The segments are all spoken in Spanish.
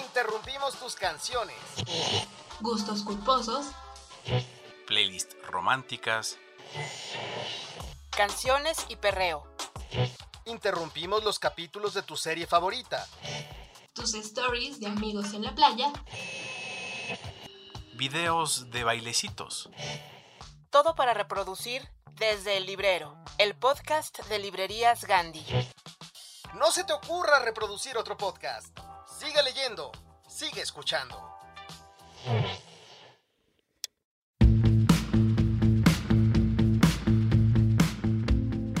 Interrumpimos tus canciones. Gustos culposos. Playlist románticas. Canciones y perreo. Interrumpimos los capítulos de tu serie favorita. Tus stories de amigos en la playa. Videos de bailecitos. Todo para reproducir desde el librero, el podcast de librerías Gandhi. No se te ocurra reproducir otro podcast. Sigue leyendo, sigue escuchando.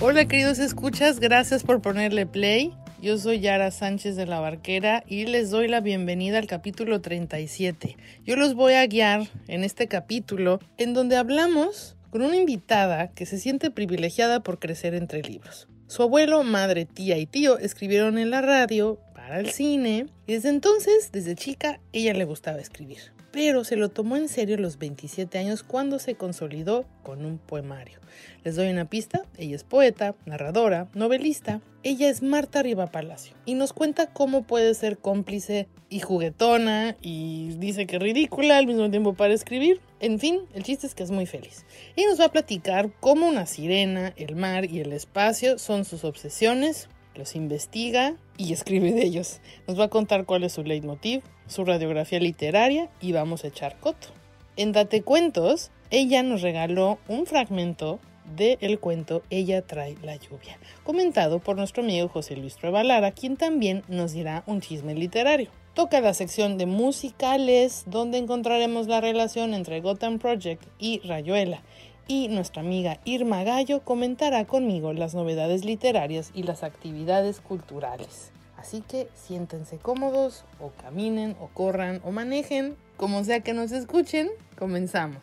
Hola queridos escuchas, gracias por ponerle play. Yo soy Yara Sánchez de la Barquera y les doy la bienvenida al capítulo 37. Yo los voy a guiar en este capítulo en donde hablamos con una invitada que se siente privilegiada por crecer entre libros. Su abuelo, madre, tía y tío escribieron en la radio, el cine, y desde entonces, desde chica, ella le gustaba escribir. Pero se lo tomó en serio los 27 años cuando se consolidó con un poemario. Les doy una pista, ella es poeta, narradora, novelista. Ella es Marta Riva Palacio y nos cuenta cómo puede ser cómplice y juguetona y dice que ridícula al mismo tiempo para escribir. En fin, el chiste es que es muy feliz. Y nos va a platicar cómo una sirena, el mar y el espacio son sus obsesiones, los investiga y escribe de ellos. Nos va a contar cuál es su leitmotiv, su radiografía literaria y vamos a echar coto. En Date Cuentos, ella nos regaló un fragmento del el cuento Ella trae la lluvia, comentado por nuestro amigo José Luis Trevalara, quien también nos dirá un chisme literario. Toca la sección de musicales, donde encontraremos la relación entre Gotham Project y Rayuela. Y nuestra amiga Irma Gallo comentará conmigo las novedades literarias y las actividades culturales. Así que siéntense cómodos, o caminen, o corran, o manejen, como sea que nos escuchen, comenzamos.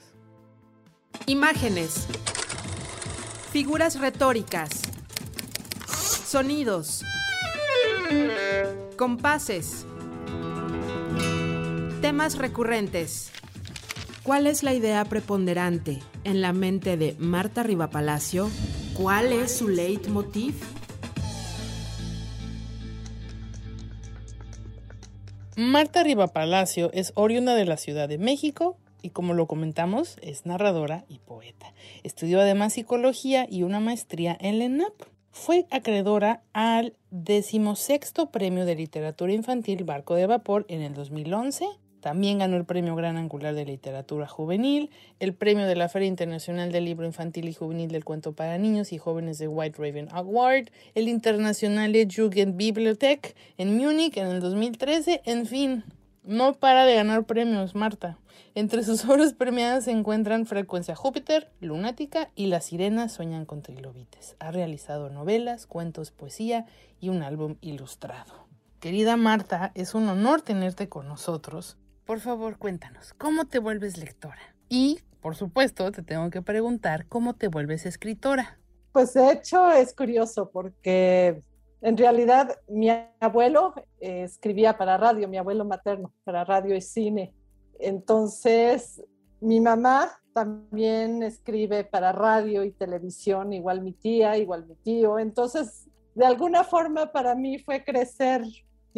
Imágenes. Figuras retóricas. Sonidos. Compases. Temas recurrentes. ¿Cuál es la idea preponderante en la mente de Marta Rivapalacio? ¿Cuál es su leitmotiv? Marta Riva Palacio es oriunda de la Ciudad de México y como lo comentamos es narradora y poeta. Estudió además psicología y una maestría en la. Fue acreedora al decimosexto Premio de Literatura Infantil Barco de Vapor en el 2011 también ganó el Premio Gran Angular de Literatura Juvenil, el Premio de la Feria Internacional del Libro Infantil y Juvenil del Cuento para Niños y Jóvenes de White Raven Award, el Internationale Jugendbibliothek en Múnich en el 2013, en fin, no para de ganar premios, Marta. Entre sus obras premiadas se encuentran Frecuencia Júpiter, Lunática y Las sirenas sueñan con trilobites. Ha realizado novelas, cuentos, poesía y un álbum ilustrado. Querida Marta, es un honor tenerte con nosotros. Por favor, cuéntanos, ¿cómo te vuelves lectora? Y, por supuesto, te tengo que preguntar, ¿cómo te vuelves escritora? Pues de hecho es curioso porque en realidad mi abuelo eh, escribía para radio, mi abuelo materno, para radio y cine. Entonces, mi mamá también escribe para radio y televisión, igual mi tía, igual mi tío. Entonces, de alguna forma para mí fue crecer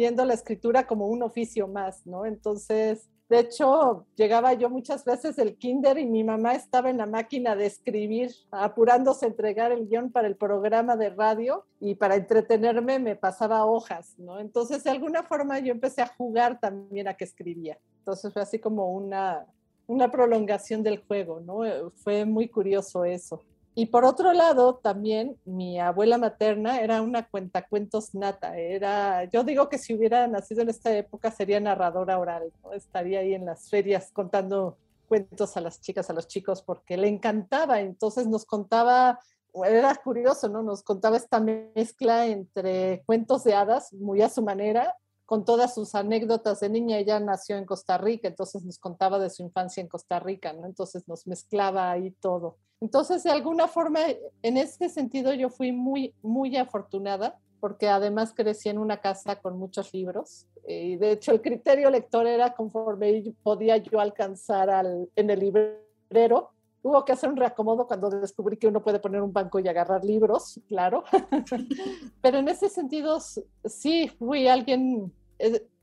viendo la escritura como un oficio más, ¿no? Entonces, de hecho, llegaba yo muchas veces el kinder y mi mamá estaba en la máquina de escribir, apurándose a entregar el guion para el programa de radio y para entretenerme me pasaba hojas, ¿no? Entonces, de alguna forma yo empecé a jugar también a que escribía. Entonces fue así como una, una prolongación del juego, ¿no? Fue muy curioso eso. Y por otro lado, también mi abuela materna era una cuentacuentos nata. Era, yo digo que si hubiera nacido en esta época sería narradora oral, ¿no? estaría ahí en las ferias contando cuentos a las chicas, a los chicos, porque le encantaba. Entonces nos contaba, era curioso, ¿no? Nos contaba esta mezcla entre cuentos de hadas, muy a su manera, con todas sus anécdotas de niña. Ella nació en Costa Rica, entonces nos contaba de su infancia en Costa Rica, ¿no? Entonces nos mezclaba ahí todo. Entonces, de alguna forma, en ese sentido, yo fui muy, muy afortunada porque además crecí en una casa con muchos libros. Y de hecho, el criterio lector era conforme podía yo alcanzar al, en el librero. Hubo que hacer un reacomodo cuando descubrí que uno puede poner un banco y agarrar libros, claro. Pero en ese sentido, sí, fui alguien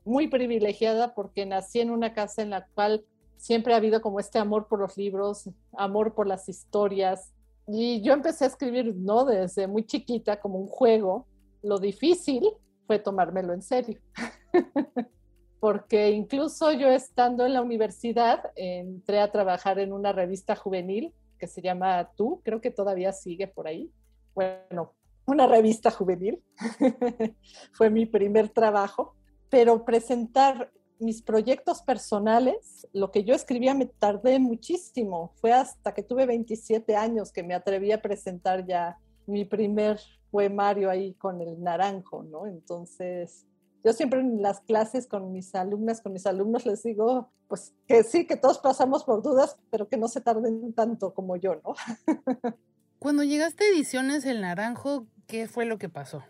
muy privilegiada porque nací en una casa en la cual siempre ha habido como este amor por los libros, amor por las historias. Y yo empecé a escribir, ¿no? Desde muy chiquita, como un juego. Lo difícil fue tomármelo en serio. porque incluso yo estando en la universidad, entré a trabajar en una revista juvenil que se llama Tú, creo que todavía sigue por ahí. Bueno, una revista juvenil. fue mi primer trabajo, pero presentar mis proyectos personales, lo que yo escribía me tardé muchísimo. Fue hasta que tuve 27 años que me atreví a presentar ya mi primer poemario ahí con el naranjo, ¿no? Entonces, yo siempre en las clases con mis alumnas, con mis alumnos les digo, pues que sí, que todos pasamos por dudas, pero que no se tarden tanto como yo, ¿no? Cuando llegaste a Ediciones El Naranjo, ¿qué fue lo que pasó?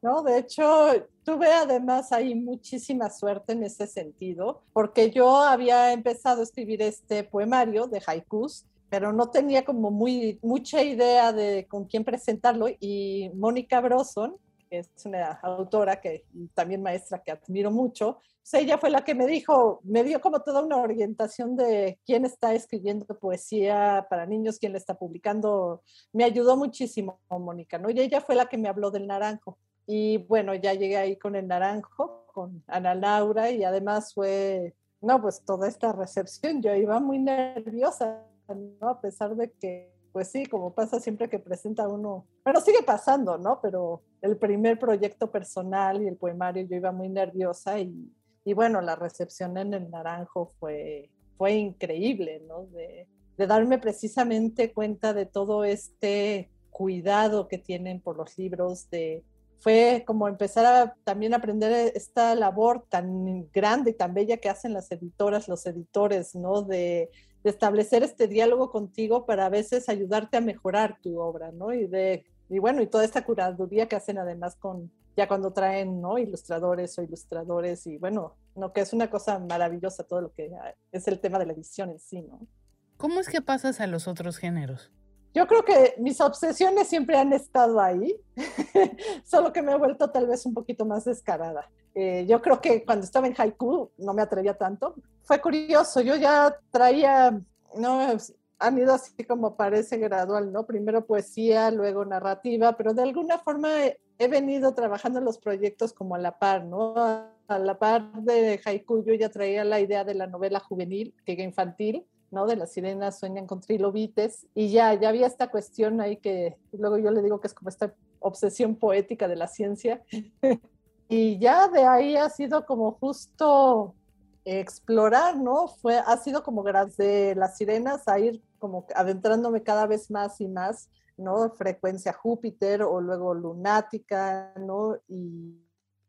No, de hecho, tuve además ahí muchísima suerte en ese sentido, porque yo había empezado a escribir este poemario de haikus, pero no tenía como muy mucha idea de con quién presentarlo y Mónica Broson, que es una autora que también maestra que admiro mucho, pues ella fue la que me dijo, me dio como toda una orientación de quién está escribiendo poesía para niños, quién le está publicando. Me ayudó muchísimo, Mónica, ¿no? Y ella fue la que me habló del naranjo. Y bueno, ya llegué ahí con el naranjo, con Ana Laura, y además fue, no, pues toda esta recepción, yo iba muy nerviosa, ¿no? A pesar de que, pues sí, como pasa siempre que presenta uno, pero sigue pasando, ¿no? Pero el primer proyecto personal y el poemario, yo iba muy nerviosa y, y bueno, la recepción en el naranjo fue, fue increíble, ¿no? De, de darme precisamente cuenta de todo este cuidado que tienen por los libros, de fue como empezar a también aprender esta labor tan grande y tan bella que hacen las editoras, los editores, ¿no? De, establecer este diálogo contigo para a veces ayudarte a mejorar tu obra, ¿no? Y de y bueno, y toda esta curaduría que hacen además con ya cuando traen, ¿no? Ilustradores o ilustradores y bueno, no que es una cosa maravillosa todo lo que es el tema de la edición en sí, ¿no? ¿Cómo es que pasas a los otros géneros? Yo creo que mis obsesiones siempre han estado ahí, solo que me he vuelto tal vez un poquito más descarada. Eh, yo creo que cuando estaba en haiku no me atrevía tanto. Fue curioso, yo ya traía, no, han ido así como parece gradual, ¿no? Primero poesía, luego narrativa, pero de alguna forma he, he venido trabajando los proyectos como a la par, ¿no? A la par de haiku yo ya traía la idea de la novela juvenil, que infantil, ¿no? De las sirenas sueñan con trilobites y ya, ya había esta cuestión ahí que luego yo le digo que es como esta obsesión poética de la ciencia. y ya de ahí ha sido como justo explorar, ¿no? Fue, ha sido como gracias de las sirenas a ir como adentrándome cada vez más y más, ¿no? Frecuencia Júpiter o luego lunática, ¿no? Y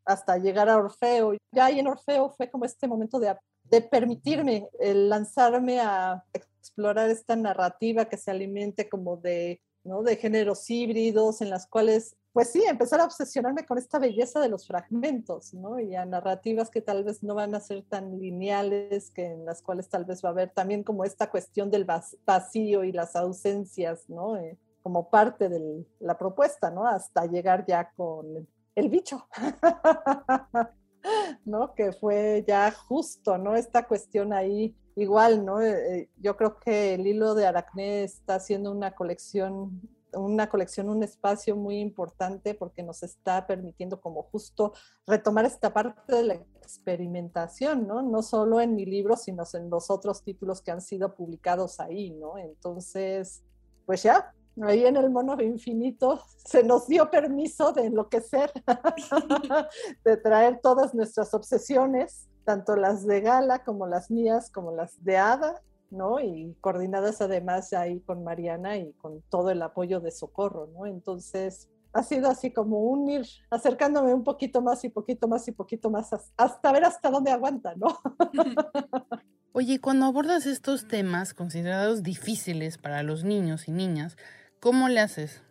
hasta llegar a Orfeo. Ya ahí en Orfeo fue como este momento de de permitirme lanzarme a explorar esta narrativa que se alimente como de, ¿no? de géneros híbridos en las cuales, pues sí, empezar a obsesionarme con esta belleza de los fragmentos, ¿no? Y a narrativas que tal vez no van a ser tan lineales, que en las cuales tal vez va a haber también como esta cuestión del vacío y las ausencias, ¿no? Eh, como parte de la propuesta, ¿no? Hasta llegar ya con el bicho. ¿no? Que fue ya justo, ¿no? Esta cuestión ahí, igual, ¿no? Eh, eh, yo creo que el hilo de Aracné está haciendo una colección, una colección, un espacio muy importante porque nos está permitiendo como justo retomar esta parte de la experimentación, ¿no? No solo en mi libro, sino en los otros títulos que han sido publicados ahí, ¿no? Entonces, pues ya, ahí en el mono infinito se nos dio permiso de enloquecer, de traer todas nuestras obsesiones, tanto las de Gala como las mías, como las de Ada, ¿no? Y coordinadas además ahí con Mariana y con todo el apoyo de Socorro, ¿no? Entonces, ha sido así como unir, acercándome un poquito más y poquito más y poquito más hasta ver hasta dónde aguanta, ¿no? Oye, cuando abordas estos temas considerados difíciles para los niños y niñas, ¿Cómo le haces?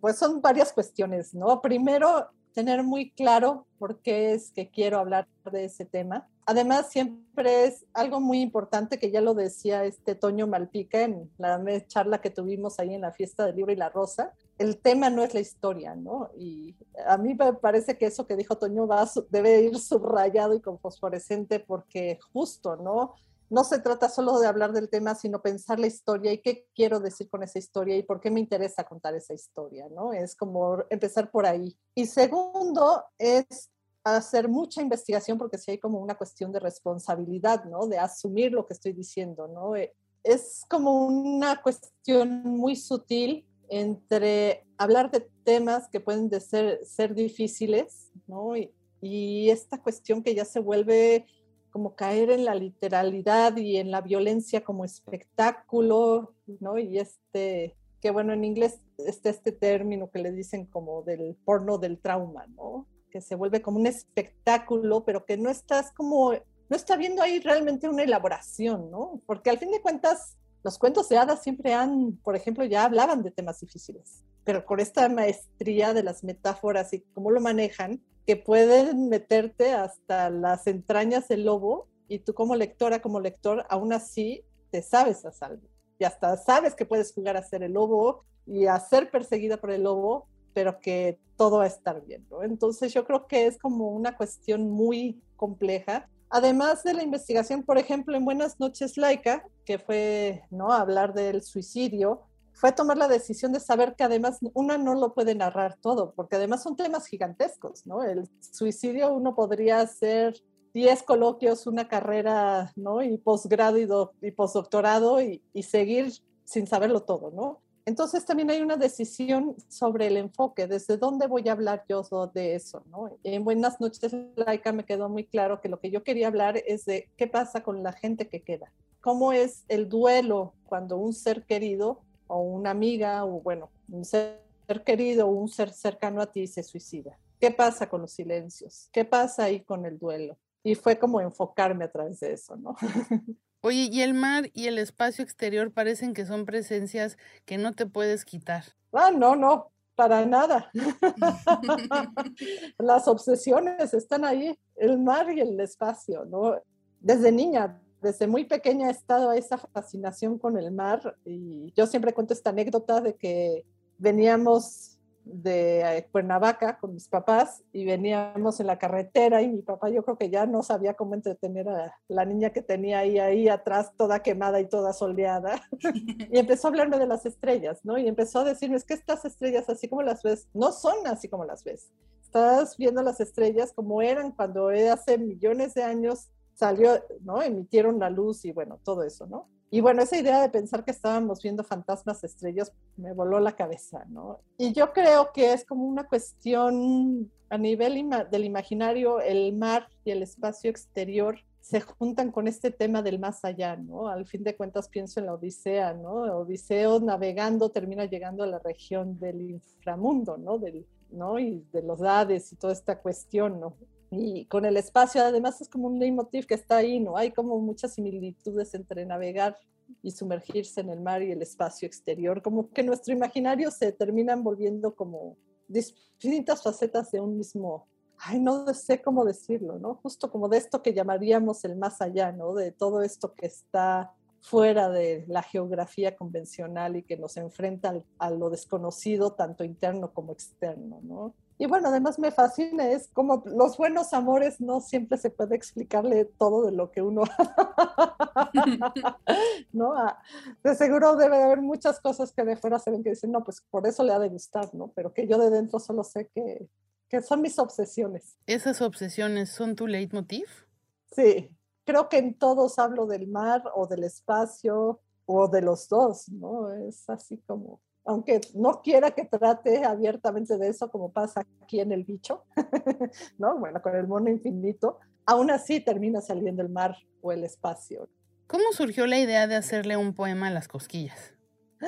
Pues son varias cuestiones, ¿no? Primero, tener muy claro por qué es que quiero hablar de ese tema. Además, siempre es algo muy importante que ya lo decía este Toño Malpica en la charla que tuvimos ahí en la fiesta del libro y la rosa. El tema no es la historia, ¿no? Y a mí me parece que eso que dijo Toño va, debe ir subrayado y con fosforescente porque justo, ¿no? No se trata solo de hablar del tema, sino pensar la historia y qué quiero decir con esa historia y por qué me interesa contar esa historia, ¿no? Es como empezar por ahí. Y segundo, es hacer mucha investigación porque si hay como una cuestión de responsabilidad, ¿no? De asumir lo que estoy diciendo, ¿no? Eh, es como una cuestión muy sutil entre hablar de temas que pueden ser, ser difíciles, ¿no? Y esta cuestión que ya se vuelve como caer en la literalidad y en la violencia como espectáculo, ¿no? Y este, que bueno, en inglés está este término que le dicen como del porno del trauma, ¿no? Que se vuelve como un espectáculo, pero que no estás como, no está viendo ahí realmente una elaboración, ¿no? Porque al fin de cuentas, los cuentos de hadas siempre han, por ejemplo, ya hablaban de temas difíciles, pero con esta maestría de las metáforas y cómo lo manejan, que pueden meterte hasta las entrañas del lobo y tú como lectora, como lector, aún así te sabes a salvo. Y hasta sabes que puedes jugar a ser el lobo y a ser perseguida por el lobo, pero que todo va a estar bien. Entonces yo creo que es como una cuestión muy compleja. Además de la investigación, por ejemplo, en Buenas noches Laika, que fue ¿no? hablar del suicidio, fue tomar la decisión de saber que además una no lo puede narrar todo, porque además son temas gigantescos, ¿no? El suicidio uno podría hacer 10 coloquios, una carrera, ¿no? Y posgrado y, y postdoctorado y, y seguir sin saberlo todo, ¿no? Entonces también hay una decisión sobre el enfoque, desde dónde voy a hablar yo de eso, ¿no? En Buenas noches, Laika, me quedó muy claro que lo que yo quería hablar es de qué pasa con la gente que queda, cómo es el duelo cuando un ser querido o una amiga o bueno, un ser querido o un ser cercano a ti se suicida. ¿Qué pasa con los silencios? ¿Qué pasa ahí con el duelo? Y fue como enfocarme a través de eso, ¿no? Oye, y el mar y el espacio exterior parecen que son presencias que no te puedes quitar. Ah, no, no, para nada. Las obsesiones están ahí, el mar y el espacio, ¿no? Desde niña desde muy pequeña he estado a esa fascinación con el mar y yo siempre cuento esta anécdota de que veníamos de eh, Cuernavaca con mis papás y veníamos en la carretera y mi papá yo creo que ya no sabía cómo entretener a la niña que tenía ahí, ahí atrás toda quemada y toda soleada y empezó a hablarme de las estrellas, ¿no? Y empezó a decirme, es que estas estrellas así como las ves, no son así como las ves. Estás viendo las estrellas como eran cuando hace millones de años salió, ¿no? Emitieron la luz y bueno, todo eso, ¿no? Y bueno, esa idea de pensar que estábamos viendo fantasmas estrellas me voló la cabeza, ¿no? Y yo creo que es como una cuestión a nivel del imaginario, el mar y el espacio exterior se juntan con este tema del más allá, ¿no? Al fin de cuentas pienso en la Odisea, ¿no? Odiseo navegando termina llegando a la región del inframundo, ¿no? ¿no? Y de los Hades y toda esta cuestión, ¿no? Y con el espacio, además, es como un leitmotiv que está ahí, ¿no? Hay como muchas similitudes entre navegar y sumergirse en el mar y el espacio exterior, como que nuestro imaginario se terminan volviendo como distintas facetas de un mismo, ay, no sé cómo decirlo, ¿no? Justo como de esto que llamaríamos el más allá, ¿no? De todo esto que está fuera de la geografía convencional y que nos enfrenta a lo desconocido, tanto interno como externo, ¿no? Y bueno, además me fascina, es como los buenos amores no siempre se puede explicarle todo de lo que uno... ¿No? Ah, de seguro debe de haber muchas cosas que de fuera se ven que dicen, no, pues por eso le ha de gustar, ¿no? Pero que yo de dentro solo sé que, que son mis obsesiones. ¿Esas obsesiones son tu leitmotiv? Sí, creo que en todos hablo del mar o del espacio o de los dos, ¿no? Es así como aunque no quiera que trate abiertamente de eso, como pasa aquí en el bicho, ¿no? Bueno, con el mono infinito, aún así termina saliendo el mar o el espacio. ¿Cómo surgió la idea de hacerle un poema a las cosquillas?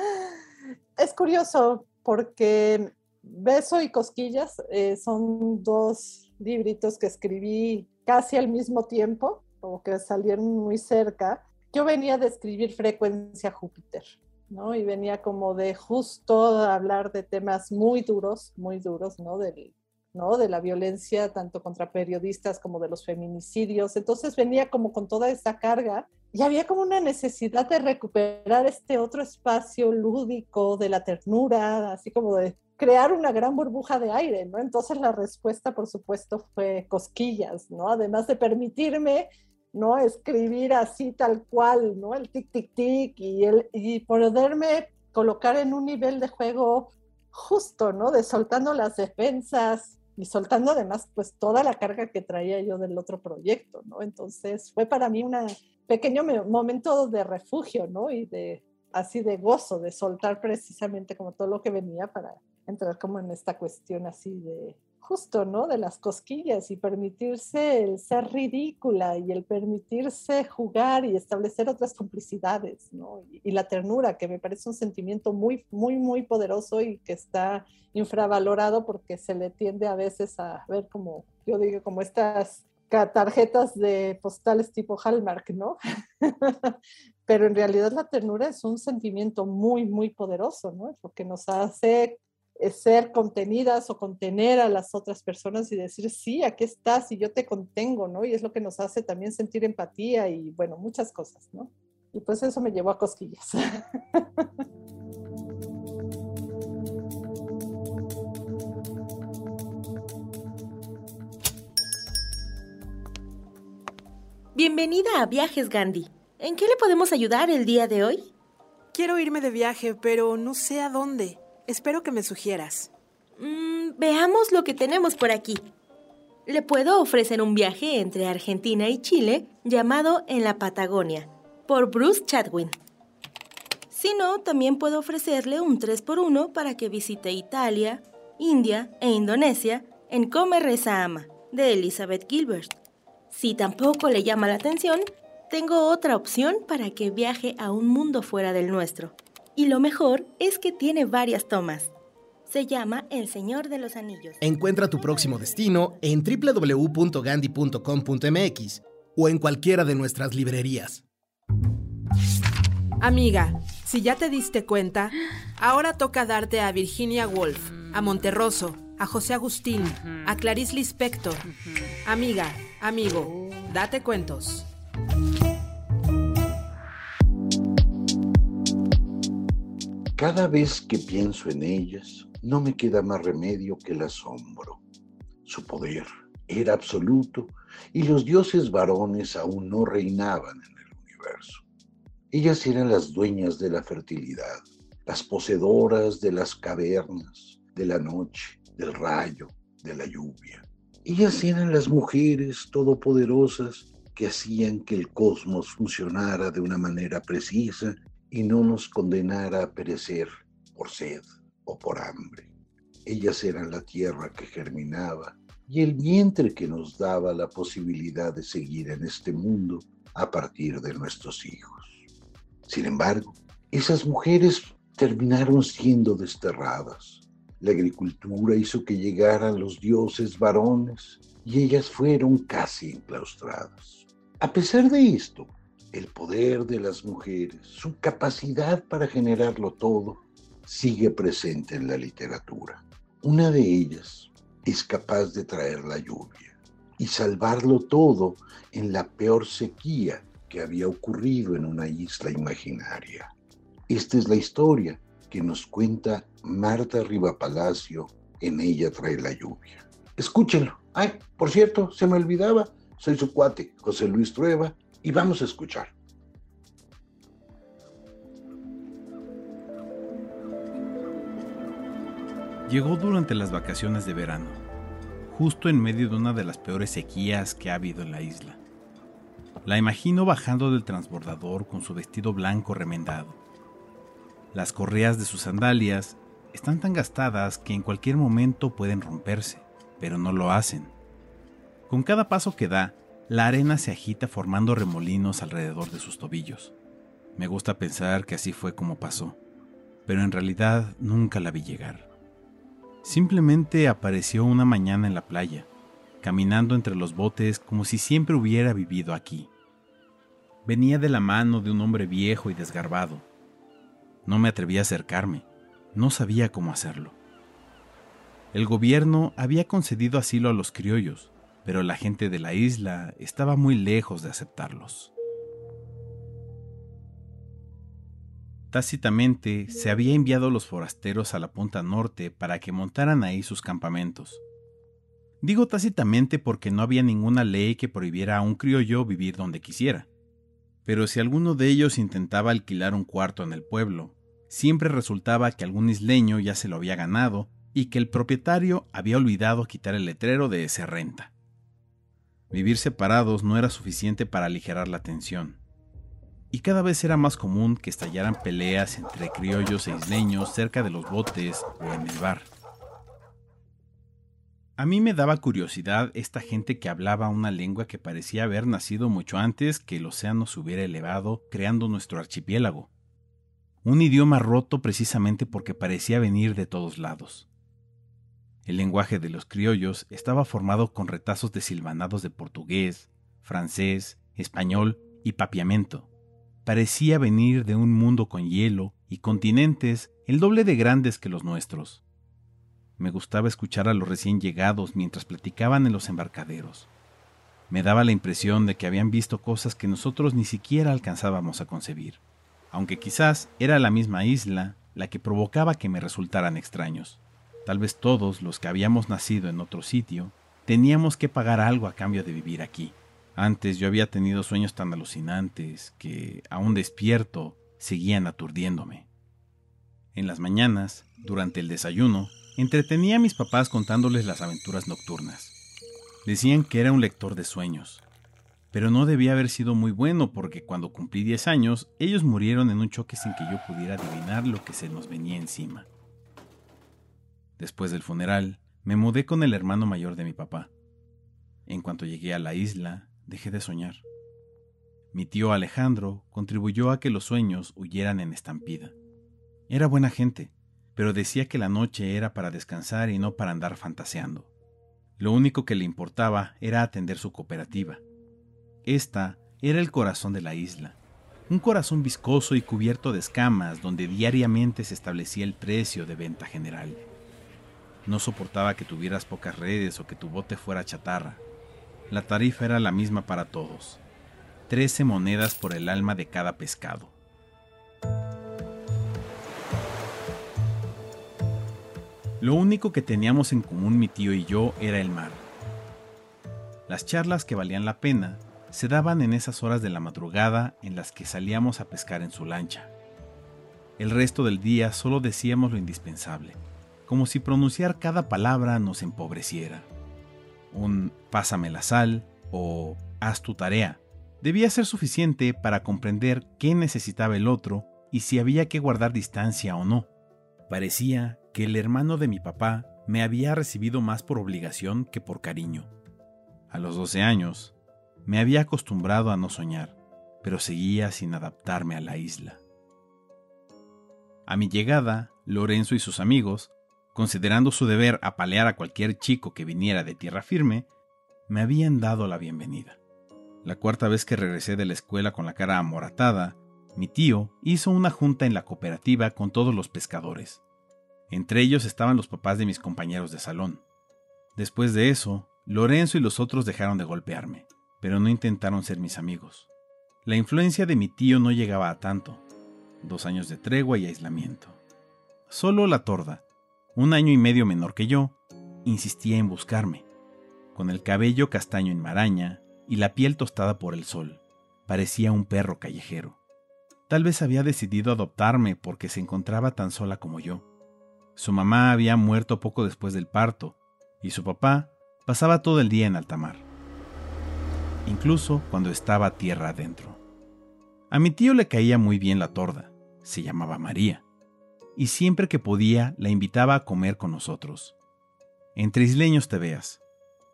Es curioso porque Beso y Cosquillas eh, son dos libritos que escribí casi al mismo tiempo, o que salieron muy cerca. Yo venía de escribir Frecuencia Júpiter ¿no? Y venía como de justo hablar de temas muy duros, muy duros, ¿no? Del, ¿no? De la violencia tanto contra periodistas como de los feminicidios. Entonces venía como con toda esta carga y había como una necesidad de recuperar este otro espacio lúdico de la ternura, así como de crear una gran burbuja de aire, ¿no? Entonces la respuesta, por supuesto, fue cosquillas, ¿no? Además de permitirme, ¿no? Escribir así tal cual, ¿no? El tic, tic, tic y, el, y poderme colocar en un nivel de juego justo, ¿no? De soltando las defensas y soltando además pues toda la carga que traía yo del otro proyecto, ¿no? Entonces fue para mí un pequeño momento de refugio, ¿no? Y de así de gozo, de soltar precisamente como todo lo que venía para entrar como en esta cuestión así de justo, ¿no? De las cosquillas y permitirse el ser ridícula y el permitirse jugar y establecer otras complicidades, ¿no? Y, la ternura, que me parece un sentimiento muy, muy, muy poderoso y que está infravalorado porque se le tiende a veces a ver como, yo digo, como estas tarjetas de postales tipo Hallmark, ¿no? Pero en realidad la ternura es un sentimiento muy, muy poderoso, ¿no? Es lo que nos hace ser contenidas o contener a las otras personas y decir, sí, aquí estás y yo te contengo, ¿no? Y es lo que nos hace también sentir empatía y, bueno, muchas cosas, ¿no? Y pues eso me llevó a cosquillas. Bienvenida a Viajes Gandhi. ¿En qué le podemos ayudar el día de hoy? Quiero irme de viaje, pero no sé a dónde. Espero que me sugieras. Mm, veamos lo que tenemos por aquí. Le puedo ofrecer un viaje entre Argentina y Chile llamado En la Patagonia, por Bruce Chadwin. Si no, también puedo ofrecerle un 3x1 para que visite Italia, India e Indonesia en Come Reza Ama, de Elizabeth Gilbert. Si tampoco le llama la atención, tengo otra opción para que viaje a un mundo fuera del nuestro. Y lo mejor es que tiene varias tomas. Se llama El Señor de los Anillos. Encuentra tu próximo destino en www.gandhi.com.mx o en cualquiera de nuestras librerías. Amiga, si ya te diste cuenta, ahora toca darte a Virginia Woolf, a Monterroso, a José Agustín, a Clarice Lispector. Amiga, amigo, date cuentos. Cada vez que pienso en ellas, no me queda más remedio que el asombro. Su poder era absoluto y los dioses varones aún no reinaban en el universo. Ellas eran las dueñas de la fertilidad, las poseedoras de las cavernas, de la noche, del rayo, de la lluvia. Ellas eran las mujeres todopoderosas que hacían que el cosmos funcionara de una manera precisa y no nos condenara a perecer por sed o por hambre. Ellas eran la tierra que germinaba y el vientre que nos daba la posibilidad de seguir en este mundo a partir de nuestros hijos. Sin embargo, esas mujeres terminaron siendo desterradas. La agricultura hizo que llegaran los dioses varones y ellas fueron casi enclaustradas. A pesar de esto, el poder de las mujeres, su capacidad para generarlo todo, sigue presente en la literatura. Una de ellas es capaz de traer la lluvia y salvarlo todo en la peor sequía que había ocurrido en una isla imaginaria. Esta es la historia que nos cuenta Marta Palacio en Ella trae la lluvia. Escúchenlo. Ay, por cierto, se me olvidaba, soy su cuate, José Luis Trueba, y vamos a escuchar. Llegó durante las vacaciones de verano, justo en medio de una de las peores sequías que ha habido en la isla. La imagino bajando del transbordador con su vestido blanco remendado. Las correas de sus sandalias están tan gastadas que en cualquier momento pueden romperse, pero no lo hacen. Con cada paso que da, la arena se agita formando remolinos alrededor de sus tobillos. Me gusta pensar que así fue como pasó, pero en realidad nunca la vi llegar. Simplemente apareció una mañana en la playa, caminando entre los botes como si siempre hubiera vivido aquí. Venía de la mano de un hombre viejo y desgarbado. No me atreví a acercarme, no sabía cómo hacerlo. El gobierno había concedido asilo a los criollos, pero la gente de la isla estaba muy lejos de aceptarlos. Tácitamente se había enviado a los forasteros a la punta norte para que montaran ahí sus campamentos. Digo tácitamente porque no había ninguna ley que prohibiera a un criollo vivir donde quisiera. Pero si alguno de ellos intentaba alquilar un cuarto en el pueblo, siempre resultaba que algún isleño ya se lo había ganado y que el propietario había olvidado quitar el letrero de ese renta. Vivir separados no era suficiente para aligerar la tensión, y cada vez era más común que estallaran peleas entre criollos e isleños cerca de los botes o en el bar. A mí me daba curiosidad esta gente que hablaba una lengua que parecía haber nacido mucho antes que el océano se hubiera elevado creando nuestro archipiélago. Un idioma roto precisamente porque parecía venir de todos lados. El lenguaje de los criollos estaba formado con retazos de silvanados de portugués, francés, español y papiamento. Parecía venir de un mundo con hielo y continentes el doble de grandes que los nuestros. Me gustaba escuchar a los recién llegados mientras platicaban en los embarcaderos. Me daba la impresión de que habían visto cosas que nosotros ni siquiera alcanzábamos a concebir, aunque quizás era la misma isla la que provocaba que me resultaran extraños. Tal vez todos los que habíamos nacido en otro sitio teníamos que pagar algo a cambio de vivir aquí. Antes yo había tenido sueños tan alucinantes que, aún despierto, seguían aturdiéndome. En las mañanas, durante el desayuno, entretenía a mis papás contándoles las aventuras nocturnas. Decían que era un lector de sueños, pero no debía haber sido muy bueno porque cuando cumplí 10 años, ellos murieron en un choque sin que yo pudiera adivinar lo que se nos venía encima. Después del funeral, me mudé con el hermano mayor de mi papá. En cuanto llegué a la isla, dejé de soñar. Mi tío Alejandro contribuyó a que los sueños huyeran en estampida. Era buena gente, pero decía que la noche era para descansar y no para andar fantaseando. Lo único que le importaba era atender su cooperativa. Esta era el corazón de la isla, un corazón viscoso y cubierto de escamas donde diariamente se establecía el precio de venta general. No soportaba que tuvieras pocas redes o que tu bote fuera chatarra. La tarifa era la misma para todos. Trece monedas por el alma de cada pescado. Lo único que teníamos en común mi tío y yo era el mar. Las charlas que valían la pena se daban en esas horas de la madrugada en las que salíamos a pescar en su lancha. El resto del día solo decíamos lo indispensable como si pronunciar cada palabra nos empobreciera. Un pásame la sal o haz tu tarea debía ser suficiente para comprender qué necesitaba el otro y si había que guardar distancia o no. Parecía que el hermano de mi papá me había recibido más por obligación que por cariño. A los 12 años, me había acostumbrado a no soñar, pero seguía sin adaptarme a la isla. A mi llegada, Lorenzo y sus amigos considerando su deber apalear a cualquier chico que viniera de tierra firme, me habían dado la bienvenida. La cuarta vez que regresé de la escuela con la cara amoratada, mi tío hizo una junta en la cooperativa con todos los pescadores. Entre ellos estaban los papás de mis compañeros de salón. Después de eso, Lorenzo y los otros dejaron de golpearme, pero no intentaron ser mis amigos. La influencia de mi tío no llegaba a tanto. Dos años de tregua y aislamiento. Solo la torda, un año y medio menor que yo, insistía en buscarme. Con el cabello castaño en maraña y la piel tostada por el sol, parecía un perro callejero. Tal vez había decidido adoptarme porque se encontraba tan sola como yo. Su mamá había muerto poco después del parto y su papá pasaba todo el día en alta mar, incluso cuando estaba tierra adentro. A mi tío le caía muy bien la torda, se llamaba María y siempre que podía la invitaba a comer con nosotros. Entre isleños te veas.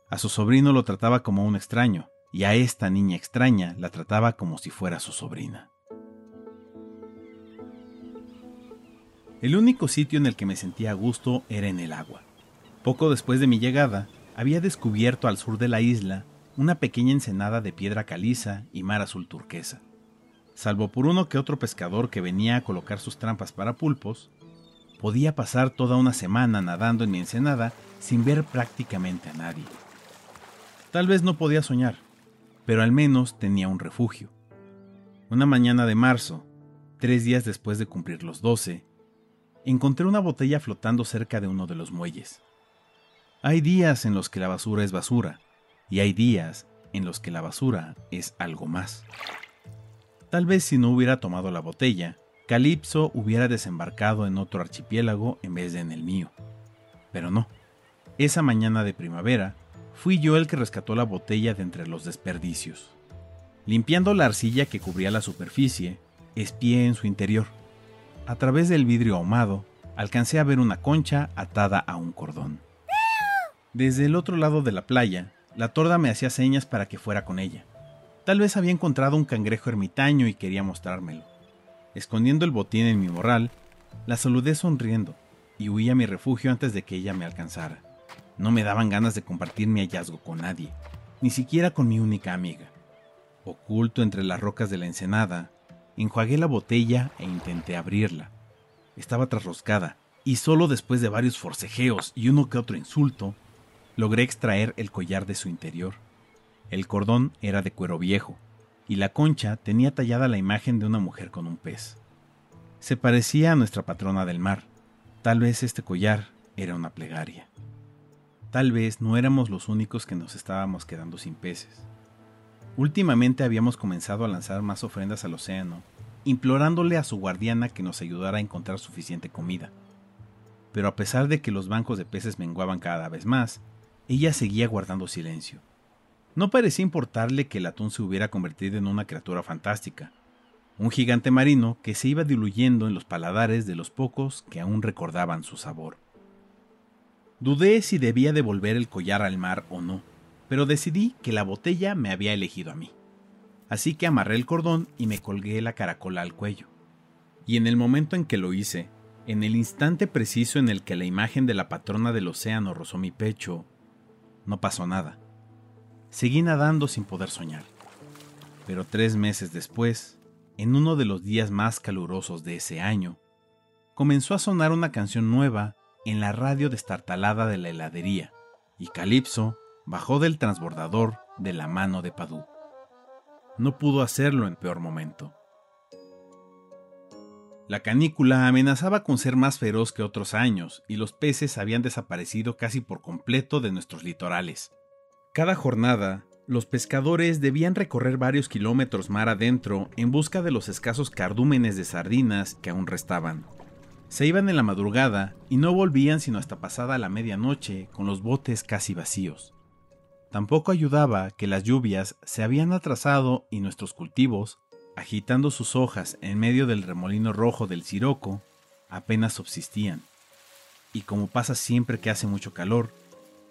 A su sobrino lo trataba como un extraño, y a esta niña extraña la trataba como si fuera su sobrina. El único sitio en el que me sentía a gusto era en el agua. Poco después de mi llegada, había descubierto al sur de la isla una pequeña ensenada de piedra caliza y mar azul turquesa salvo por uno que otro pescador que venía a colocar sus trampas para pulpos, podía pasar toda una semana nadando en mi ensenada sin ver prácticamente a nadie. Tal vez no podía soñar, pero al menos tenía un refugio. Una mañana de marzo, tres días después de cumplir los doce, encontré una botella flotando cerca de uno de los muelles. Hay días en los que la basura es basura, y hay días en los que la basura es algo más. Tal vez si no hubiera tomado la botella, Calipso hubiera desembarcado en otro archipiélago en vez de en el mío. Pero no. Esa mañana de primavera, fui yo el que rescató la botella de entre los desperdicios. Limpiando la arcilla que cubría la superficie, espié en su interior. A través del vidrio ahumado, alcancé a ver una concha atada a un cordón. Desde el otro lado de la playa, la torda me hacía señas para que fuera con ella. Tal vez había encontrado un cangrejo ermitaño y quería mostrármelo. Escondiendo el botín en mi morral, la saludé sonriendo y huí a mi refugio antes de que ella me alcanzara. No me daban ganas de compartir mi hallazgo con nadie, ni siquiera con mi única amiga. Oculto entre las rocas de la ensenada, enjuagué la botella e intenté abrirla. Estaba trasroscada, y solo después de varios forcejeos y uno que otro insulto, logré extraer el collar de su interior. El cordón era de cuero viejo, y la concha tenía tallada la imagen de una mujer con un pez. Se parecía a nuestra patrona del mar. Tal vez este collar era una plegaria. Tal vez no éramos los únicos que nos estábamos quedando sin peces. Últimamente habíamos comenzado a lanzar más ofrendas al océano, implorándole a su guardiana que nos ayudara a encontrar suficiente comida. Pero a pesar de que los bancos de peces menguaban cada vez más, ella seguía guardando silencio. No parecía importarle que el atún se hubiera convertido en una criatura fantástica, un gigante marino que se iba diluyendo en los paladares de los pocos que aún recordaban su sabor. Dudé si debía devolver el collar al mar o no, pero decidí que la botella me había elegido a mí. Así que amarré el cordón y me colgué la caracola al cuello. Y en el momento en que lo hice, en el instante preciso en el que la imagen de la patrona del océano rozó mi pecho, no pasó nada seguí nadando sin poder soñar. Pero tres meses después, en uno de los días más calurosos de ese año, comenzó a sonar una canción nueva en la radio destartalada de la heladería, y Calipso bajó del transbordador de la mano de Padú. No pudo hacerlo en peor momento. La canícula amenazaba con ser más feroz que otros años, y los peces habían desaparecido casi por completo de nuestros litorales. Cada jornada, los pescadores debían recorrer varios kilómetros mar adentro en busca de los escasos cardúmenes de sardinas que aún restaban. Se iban en la madrugada y no volvían sino hasta pasada la medianoche con los botes casi vacíos. Tampoco ayudaba que las lluvias se habían atrasado y nuestros cultivos, agitando sus hojas en medio del remolino rojo del siroco, apenas subsistían. Y como pasa siempre que hace mucho calor,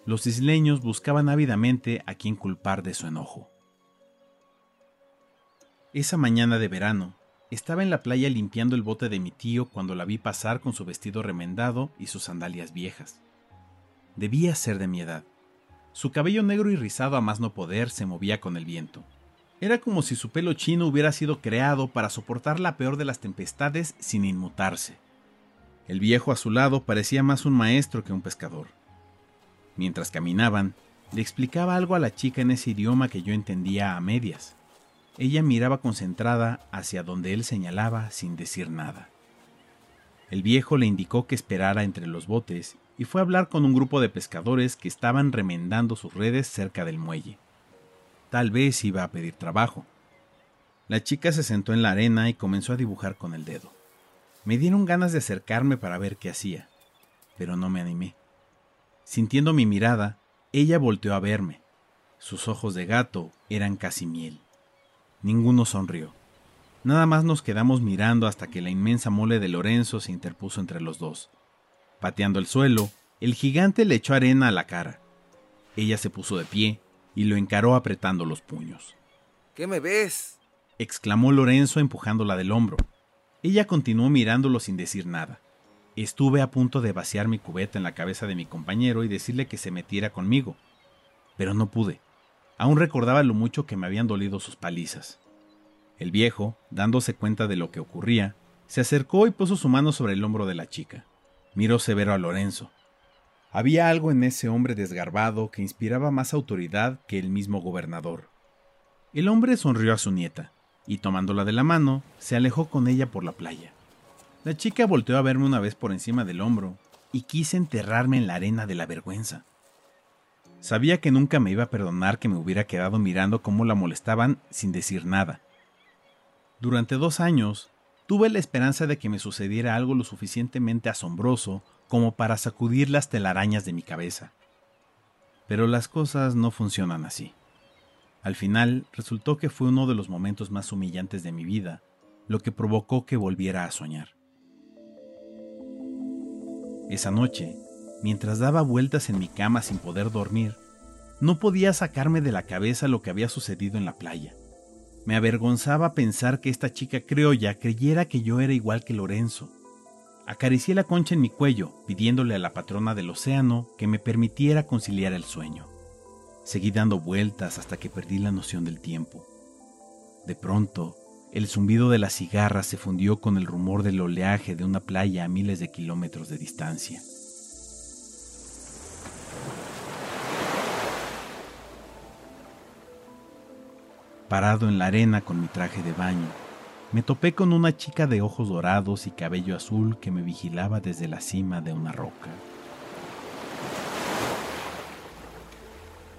los isleños buscaban ávidamente a quien culpar de su enojo. Esa mañana de verano, estaba en la playa limpiando el bote de mi tío cuando la vi pasar con su vestido remendado y sus sandalias viejas. Debía ser de mi edad. Su cabello negro y rizado a más no poder se movía con el viento. Era como si su pelo chino hubiera sido creado para soportar la peor de las tempestades sin inmutarse. El viejo a su lado parecía más un maestro que un pescador. Mientras caminaban, le explicaba algo a la chica en ese idioma que yo entendía a medias. Ella miraba concentrada hacia donde él señalaba sin decir nada. El viejo le indicó que esperara entre los botes y fue a hablar con un grupo de pescadores que estaban remendando sus redes cerca del muelle. Tal vez iba a pedir trabajo. La chica se sentó en la arena y comenzó a dibujar con el dedo. Me dieron ganas de acercarme para ver qué hacía, pero no me animé. Sintiendo mi mirada, ella volteó a verme. Sus ojos de gato eran casi miel. Ninguno sonrió. Nada más nos quedamos mirando hasta que la inmensa mole de Lorenzo se interpuso entre los dos. Pateando el suelo, el gigante le echó arena a la cara. Ella se puso de pie y lo encaró apretando los puños. ¿Qué me ves? exclamó Lorenzo empujándola del hombro. Ella continuó mirándolo sin decir nada. Estuve a punto de vaciar mi cubeta en la cabeza de mi compañero y decirle que se metiera conmigo, pero no pude. Aún recordaba lo mucho que me habían dolido sus palizas. El viejo, dándose cuenta de lo que ocurría, se acercó y puso su mano sobre el hombro de la chica. Miró severo a Lorenzo. Había algo en ese hombre desgarbado que inspiraba más autoridad que el mismo gobernador. El hombre sonrió a su nieta y tomándola de la mano, se alejó con ella por la playa. La chica volteó a verme una vez por encima del hombro y quise enterrarme en la arena de la vergüenza. Sabía que nunca me iba a perdonar que me hubiera quedado mirando cómo la molestaban sin decir nada. Durante dos años, tuve la esperanza de que me sucediera algo lo suficientemente asombroso como para sacudir las telarañas de mi cabeza. Pero las cosas no funcionan así. Al final resultó que fue uno de los momentos más humillantes de mi vida, lo que provocó que volviera a soñar. Esa noche, mientras daba vueltas en mi cama sin poder dormir, no podía sacarme de la cabeza lo que había sucedido en la playa. Me avergonzaba pensar que esta chica criolla creyera que yo era igual que Lorenzo. Acaricié la concha en mi cuello, pidiéndole a la patrona del océano que me permitiera conciliar el sueño. Seguí dando vueltas hasta que perdí la noción del tiempo. De pronto, el zumbido de la cigarra se fundió con el rumor del oleaje de una playa a miles de kilómetros de distancia. Parado en la arena con mi traje de baño, me topé con una chica de ojos dorados y cabello azul que me vigilaba desde la cima de una roca.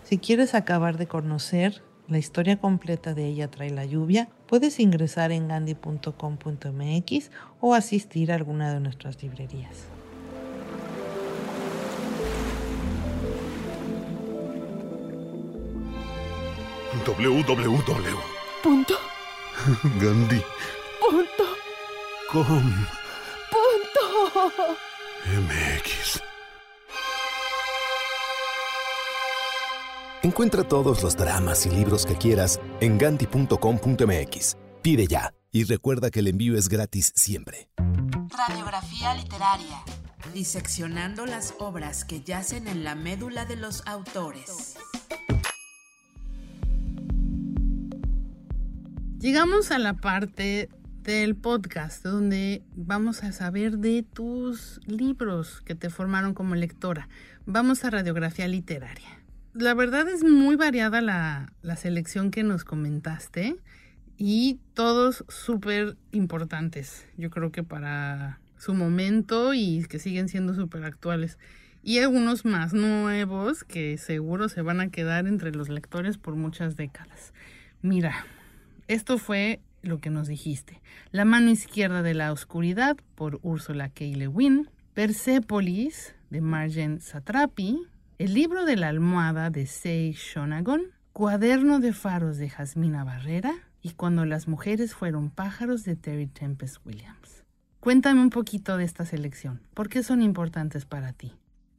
Si quieres acabar de conocer la historia completa de Ella trae la lluvia, puedes ingresar en gandhi.com.mx o asistir a alguna de nuestras librerías. www. Encuentra todos los dramas y libros que quieras en ganti.com.mx. Pide ya y recuerda que el envío es gratis siempre. Radiografía literaria. Diseccionando las obras que yacen en la médula de los autores. Llegamos a la parte del podcast donde vamos a saber de tus libros que te formaron como lectora. Vamos a radiografía literaria la verdad es muy variada la, selección que nos comentaste y todos súper importantes. Yo creo que para su momento y que siguen siendo súper actuales. Y algunos más nuevos que seguro se van a quedar entre los lectores por muchas décadas. Mira, esto fue lo que nos dijiste. La mano izquierda de la oscuridad por Ursula K. Le Guin. Persepolis de Marjen Satrapi el libro de la almohada de Sei Shonagon, Cuaderno de faros de Jasmina Barrera y Cuando las mujeres fueron pájaros de Terry Tempest Williams. Cuéntame un poquito de esta selección. ¿Por qué son importantes para ti?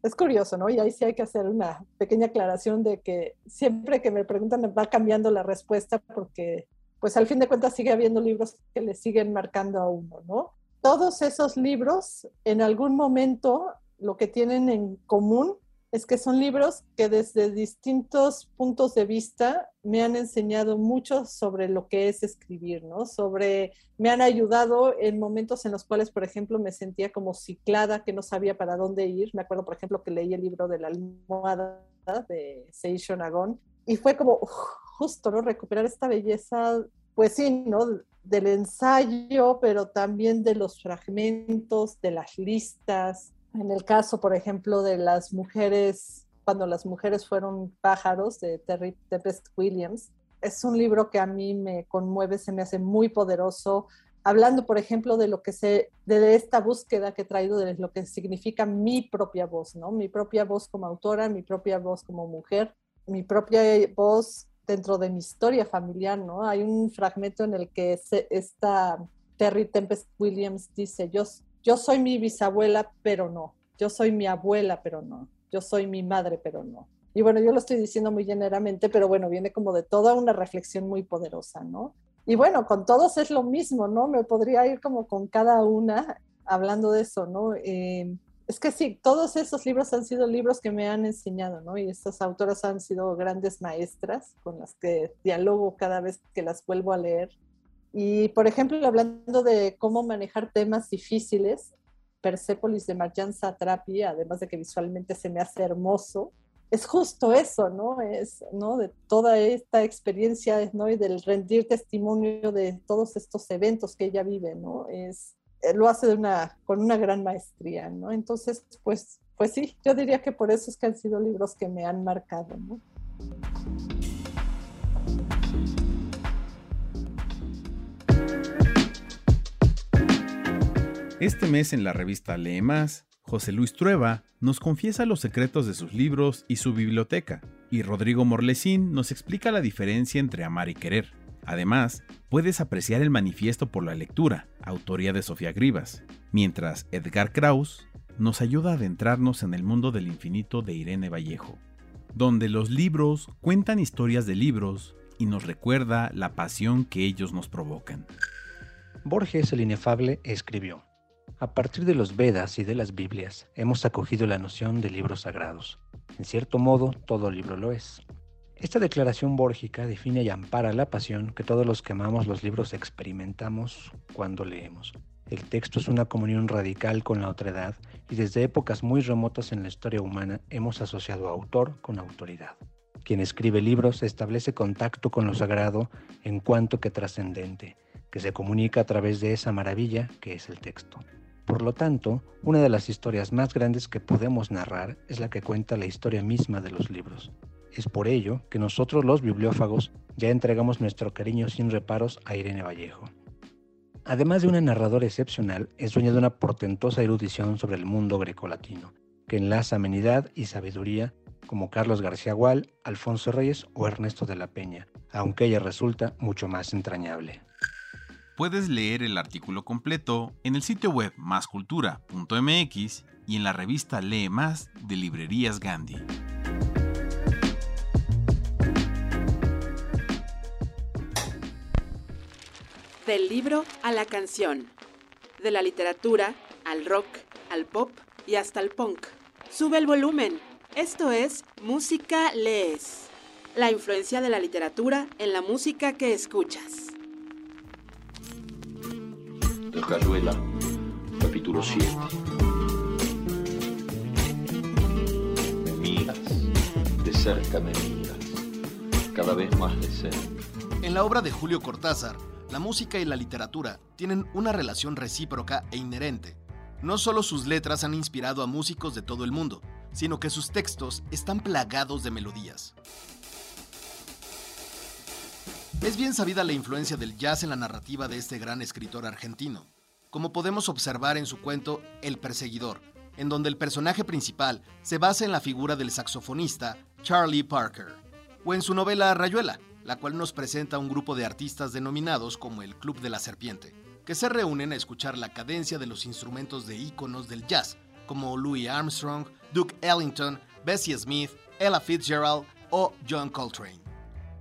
Es curioso, ¿no? Y ahí sí hay que hacer una pequeña aclaración de que siempre que me preguntan va cambiando la respuesta porque pues al fin de cuentas sigue habiendo libros que le siguen marcando a uno, ¿no? Todos esos libros en algún momento lo que tienen en común es que son libros que desde distintos puntos de vista me han enseñado mucho sobre lo que es escribir, ¿no? Sobre, me han ayudado en momentos en los cuales, por ejemplo, me sentía como ciclada, que no sabía para dónde ir. Me acuerdo, por ejemplo, que leí el libro de la almohada de Seishon Agon y fue como justo, ¿no? Recuperar esta belleza, pues sí, ¿no? Del ensayo, pero también de los fragmentos, de las listas, en el caso, por ejemplo, de las mujeres, cuando las mujeres fueron pájaros de Terry Tempest Williams, es un libro que a mí me conmueve, se me hace muy poderoso, hablando, por ejemplo, de lo que se, de esta búsqueda que he traído de lo que significa mi propia voz, ¿no? Mi propia voz como autora, mi propia voz como mujer, mi propia voz dentro de mi historia familiar, ¿no? Hay un fragmento en el que esta Terry Tempest Williams dice, yo, yo soy mi bisabuela, pero no. Yo soy mi abuela, pero no. Yo soy mi madre, pero no. Y bueno, yo lo estoy diciendo muy generalmente, pero bueno, viene como de toda una reflexión muy poderosa, ¿no? Y bueno, con todos es lo mismo, ¿no? Me podría ir como con cada una hablando de eso, ¿no? Eh, es que sí, todos esos libros han sido libros que me han enseñado, ¿no? Y estas autoras han sido grandes maestras con las que dialogo cada vez que las vuelvo a leer. Y, por ejemplo, hablando de cómo manejar temas difíciles, Persépolis de Marjan Satrapi, además de que visualmente se me hace hermoso, es justo eso, ¿no? Es, ¿no? De toda esta experiencia, ¿no? Y del rendir testimonio de todos estos eventos que ella vive, ¿no? Es, eh, lo hace de una, con una gran maestría, ¿no? Entonces, pues, pues sí, yo diría que por eso es que han sido libros que me han marcado, ¿no? Este mes en la revista Lee Más, José Luis Trueba nos confiesa los secretos de sus libros y su biblioteca, y Rodrigo Morlesín nos explica la diferencia entre amar y querer. Además, puedes apreciar el manifiesto por la lectura, autoría de Sofía Grivas, mientras Edgar Kraus nos ayuda a adentrarnos en el mundo del infinito de Irene Vallejo, donde los libros cuentan historias de libros y nos recuerda la pasión que ellos nos provocan. Borges el inefable escribió, a partir de los Vedas y de las Biblias, hemos acogido la noción de libros sagrados. En cierto modo, todo libro lo es. Esta declaración bórgica define y ampara la pasión que todos los que amamos los libros experimentamos cuando leemos. El texto es una comunión radical con la otredad y desde épocas muy remotas en la historia humana hemos asociado autor con autoridad. Quien escribe libros establece contacto con lo sagrado en cuanto que trascendente, que se comunica a través de esa maravilla que es el texto. Por lo tanto, una de las historias más grandes que podemos narrar es la que cuenta la historia misma de los libros. Es por ello que nosotros los bibliófagos ya entregamos nuestro cariño sin reparos a Irene Vallejo. Además de una narradora excepcional, es dueña de una portentosa erudición sobre el mundo grecolatino, que enlaza amenidad y sabiduría como Carlos García Gual, Alfonso Reyes o Ernesto de la Peña, aunque ella resulta mucho más entrañable. Puedes leer el artículo completo en el sitio web máscultura.mx y en la revista Lee Más de Librerías Gandhi. Del libro a la canción, de la literatura al rock, al pop y hasta el punk. Sube el volumen. Esto es Música Lees. La influencia de la literatura en la música que escuchas. Rayuela, capítulo 7. Me miras, de cerca me miras, cada vez más de cerca. En la obra de Julio Cortázar, la música y la literatura tienen una relación recíproca e inherente. No solo sus letras han inspirado a músicos de todo el mundo, sino que sus textos están plagados de melodías. Es bien sabida la influencia del jazz en la narrativa de este gran escritor argentino, como podemos observar en su cuento El perseguidor, en donde el personaje principal se basa en la figura del saxofonista Charlie Parker, o en su novela Rayuela, la cual nos presenta un grupo de artistas denominados como el Club de la Serpiente, que se reúnen a escuchar la cadencia de los instrumentos de íconos del jazz, como Louis Armstrong, Duke Ellington, Bessie Smith, Ella Fitzgerald o John Coltrane.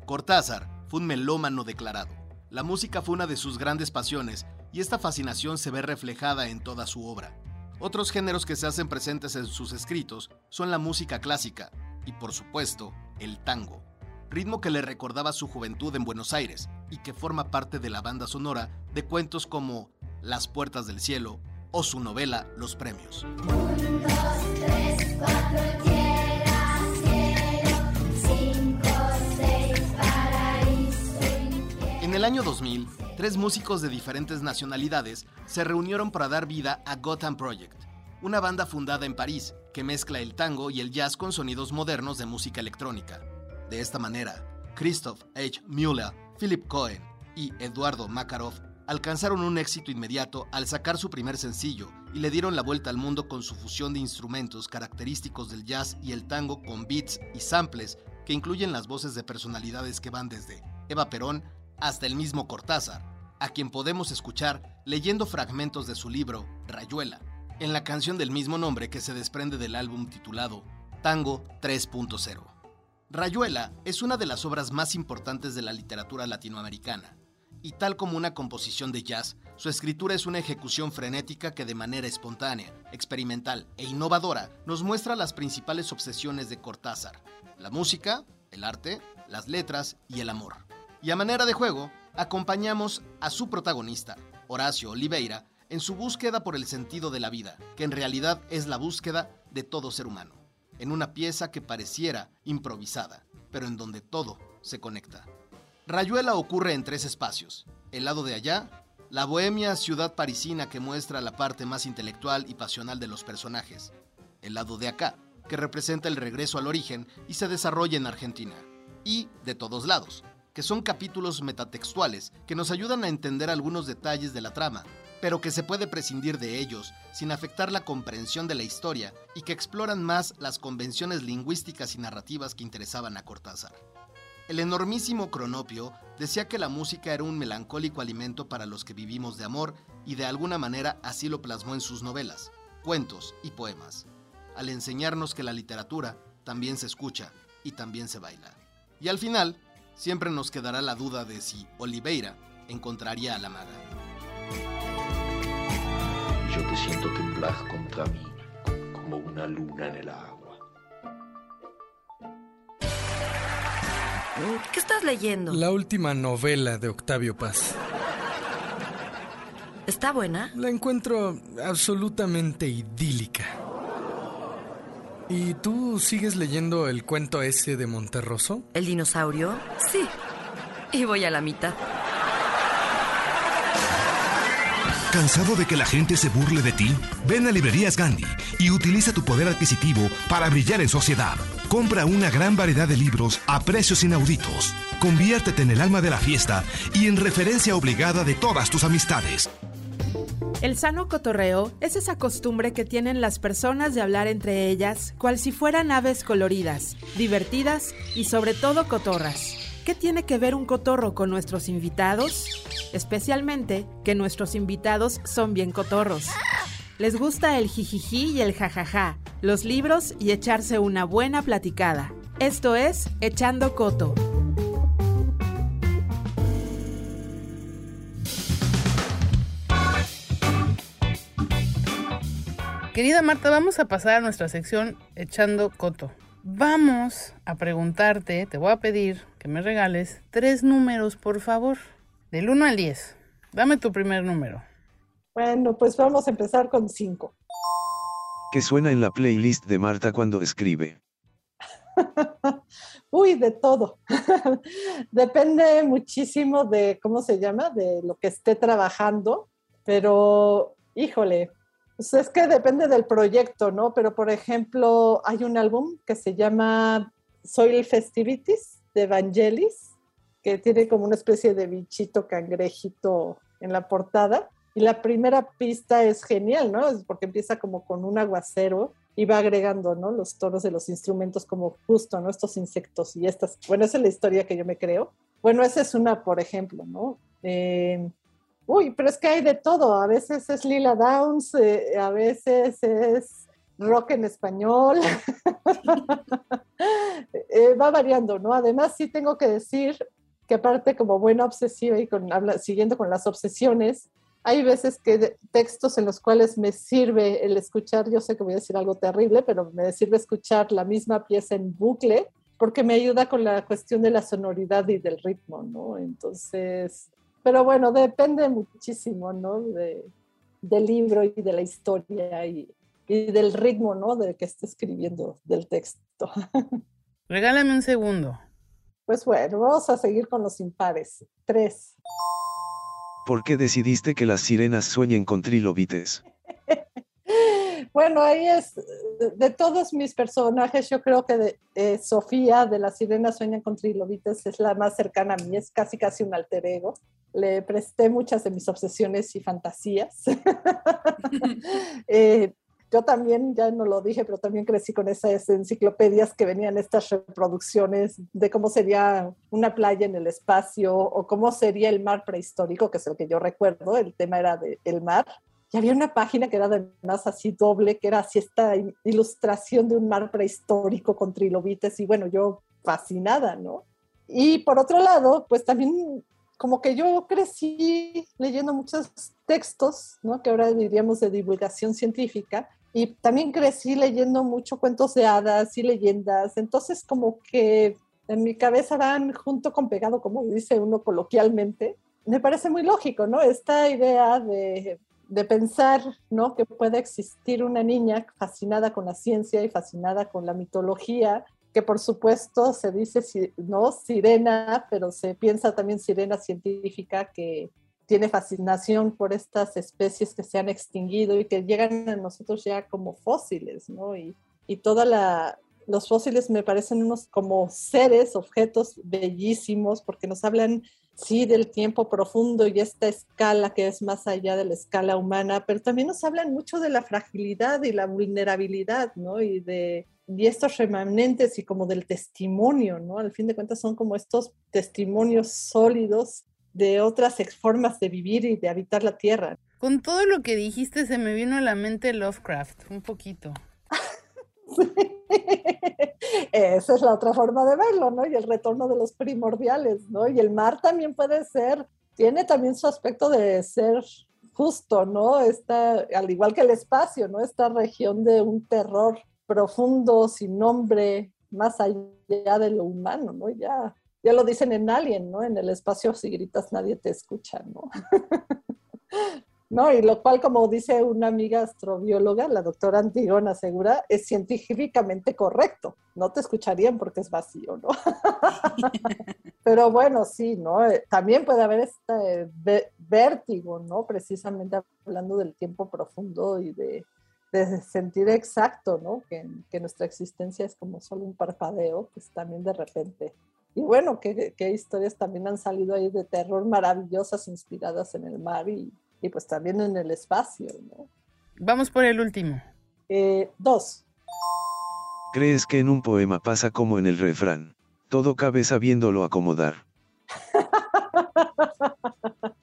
Cortázar fue un melómano declarado. La música fue una de sus grandes pasiones y esta fascinación se ve reflejada en toda su obra. Otros géneros que se hacen presentes en sus escritos son la música clásica y, por supuesto, el tango, ritmo que le recordaba su juventud en Buenos Aires y que forma parte de la banda sonora de cuentos como Las Puertas del Cielo o su novela Los Premios. El año 2000, tres músicos de diferentes nacionalidades se reunieron para dar vida a Gotham Project, una banda fundada en París que mezcla el tango y el jazz con sonidos modernos de música electrónica. De esta manera, Christoph H. Müller, Philip Cohen y Eduardo Makarov alcanzaron un éxito inmediato al sacar su primer sencillo y le dieron la vuelta al mundo con su fusión de instrumentos característicos del jazz y el tango con beats y samples que incluyen las voces de personalidades que van desde Eva Perón hasta el mismo Cortázar, a quien podemos escuchar leyendo fragmentos de su libro Rayuela, en la canción del mismo nombre que se desprende del álbum titulado Tango 3.0. Rayuela es una de las obras más importantes de la literatura latinoamericana, y tal como una composición de jazz, su escritura es una ejecución frenética que de manera espontánea, experimental e innovadora nos muestra las principales obsesiones de Cortázar, la música, el arte, las letras y el amor. Y a manera de juego, acompañamos a su protagonista, Horacio Oliveira, en su búsqueda por el sentido de la vida, que en realidad es la búsqueda de todo ser humano, en una pieza que pareciera improvisada, pero en donde todo se conecta. Rayuela ocurre en tres espacios. El lado de allá, la bohemia ciudad parisina que muestra la parte más intelectual y pasional de los personajes. El lado de acá, que representa el regreso al origen y se desarrolla en Argentina. Y de todos lados, que son capítulos metatextuales que nos ayudan a entender algunos detalles de la trama, pero que se puede prescindir de ellos sin afectar la comprensión de la historia y que exploran más las convenciones lingüísticas y narrativas que interesaban a Cortázar. El enormísimo Cronopio decía que la música era un melancólico alimento para los que vivimos de amor y de alguna manera así lo plasmó en sus novelas, cuentos y poemas, al enseñarnos que la literatura también se escucha y también se baila. Y al final, siempre nos quedará la duda de si Oliveira encontraría a la maga. Yo te siento temblar contra mí como una luna en el agua. ¿Qué estás leyendo? La última novela de Octavio Paz. ¿Está buena? La encuentro absolutamente idílica. ¿Y tú sigues leyendo el cuento ese de Monterroso? ¿El dinosaurio? Sí. Y voy a la mitad. ¿Cansado de que la gente se burle de ti? Ven a Librerías Gandhi y utiliza tu poder adquisitivo para brillar en sociedad. Compra una gran variedad de libros a precios inauditos. Conviértete en el alma de la fiesta y en referencia obligada de todas tus amistades. El sano cotorreo es esa costumbre que tienen las personas de hablar entre ellas, cual si fueran aves coloridas, divertidas y sobre todo cotorras. ¿Qué tiene que ver un cotorro con nuestros invitados? Especialmente que nuestros invitados son bien cotorros. Les gusta el jijiji y el jajaja, los libros y echarse una buena platicada. Esto es Echando Coto. Querida Marta, vamos a pasar a nuestra sección Echando Coto. Vamos a preguntarte, te voy a pedir que me regales tres números, por favor, del 1 al 10. Dame tu primer número. Bueno, pues vamos a empezar con 5. ¿Qué suena en la playlist de Marta cuando escribe? Uy, de todo. Depende muchísimo de, ¿cómo se llama? De lo que esté trabajando, pero híjole, pues es que depende del proyecto, ¿no? Pero por ejemplo, hay un álbum que se llama Soil Festivities de Evangelis, que tiene como una especie de bichito cangrejito en la portada. Y la primera pista es genial, ¿no? Es porque empieza como con un aguacero y va agregando, ¿no? Los tonos de los instrumentos como justo, ¿no? Estos insectos y estas. Bueno, esa es la historia que yo me creo. Bueno, esa es una, por ejemplo, ¿no? Eh, uy, pero es que hay de todo. A veces es Lila Downs, eh, a veces es rock en español. eh, va variando, ¿no? Además, sí tengo que decir que aparte como buena obsesiva y con, habla, siguiendo con las obsesiones, hay veces que textos en los cuales me sirve el escuchar, yo sé que voy a decir algo terrible, pero me sirve escuchar la misma pieza en bucle porque me ayuda con la cuestión de la sonoridad y del ritmo, ¿no? Entonces, pero bueno, depende muchísimo, ¿no? De, del libro y de la historia y, y del ritmo, ¿no? De que esté escribiendo del texto. Regálame un segundo. Pues bueno, vamos a seguir con los impares. Tres. ¿Por qué decidiste que las sirenas sueñen con trilobites? bueno, ahí es, de todos mis personajes, yo creo que de, eh, Sofía de las sirenas sueñan con trilobites es la más cercana a mí, es casi casi un alter ego. Le presté muchas de mis obsesiones y fantasías. eh, yo también, ya no lo dije, pero también crecí con esas enciclopedias que venían estas reproducciones de cómo sería una playa en el espacio o cómo sería el mar prehistórico, que es el que yo recuerdo, el tema era del el mar. Y había una página que era además así doble, que era así esta ilustración de un mar prehistórico con trilobites y bueno, yo fascinada, ¿no? Y por otro lado, pues también como que yo crecí leyendo muchos textos, ¿no? que ahora diríamos de divulgación científica, y también crecí leyendo mucho cuentos de hadas y leyendas, entonces como que en mi cabeza van junto con pegado, como dice uno coloquialmente. Me parece muy lógico, ¿no? Esta idea de, de pensar, ¿no? Que puede existir una niña fascinada con la ciencia y fascinada con la mitología, que por supuesto se dice, ¿no? Sirena, pero se piensa también sirena científica que tiene fascinación por estas especies que se han extinguido y que llegan a nosotros ya como fósiles, ¿no? Y, y toda la, los fósiles me parecen unos como seres, objetos bellísimos, porque nos hablan, sí, del tiempo profundo y esta escala que es más allá de la escala humana, pero también nos hablan mucho de la fragilidad y la vulnerabilidad, ¿no? Y de y estos remanentes y como del testimonio, ¿no? Al fin de cuentas son como estos testimonios sólidos de otras formas de vivir y de habitar la tierra. Con todo lo que dijiste se me vino a la mente Lovecraft, un poquito. Esa es la otra forma de verlo, ¿no? Y el retorno de los primordiales, ¿no? Y el mar también puede ser, tiene también su aspecto de ser justo, ¿no? Esta, al igual que el espacio, ¿no? Esta región de un terror profundo, sin nombre, más allá de lo humano, ¿no? Ya, ya lo dicen en Alien, ¿no? En el espacio si gritas nadie te escucha, ¿no? ¿no? Y lo cual, como dice una amiga astrobióloga, la doctora Antigona Segura, es científicamente correcto. No te escucharían porque es vacío, ¿no? Pero bueno, sí, ¿no? Eh, también puede haber este vértigo, ¿no? Precisamente hablando del tiempo profundo y de, sentir exacto, ¿no? Que, que, nuestra existencia es como solo un parpadeo, pues también de repente. Y bueno, qué historias también han salido ahí de terror maravillosas inspiradas en el mar y, y pues también en el espacio, ¿no? Vamos por el último. Eh, dos. ¿Crees que en un poema pasa como en el refrán? Todo cabe sabiéndolo acomodar.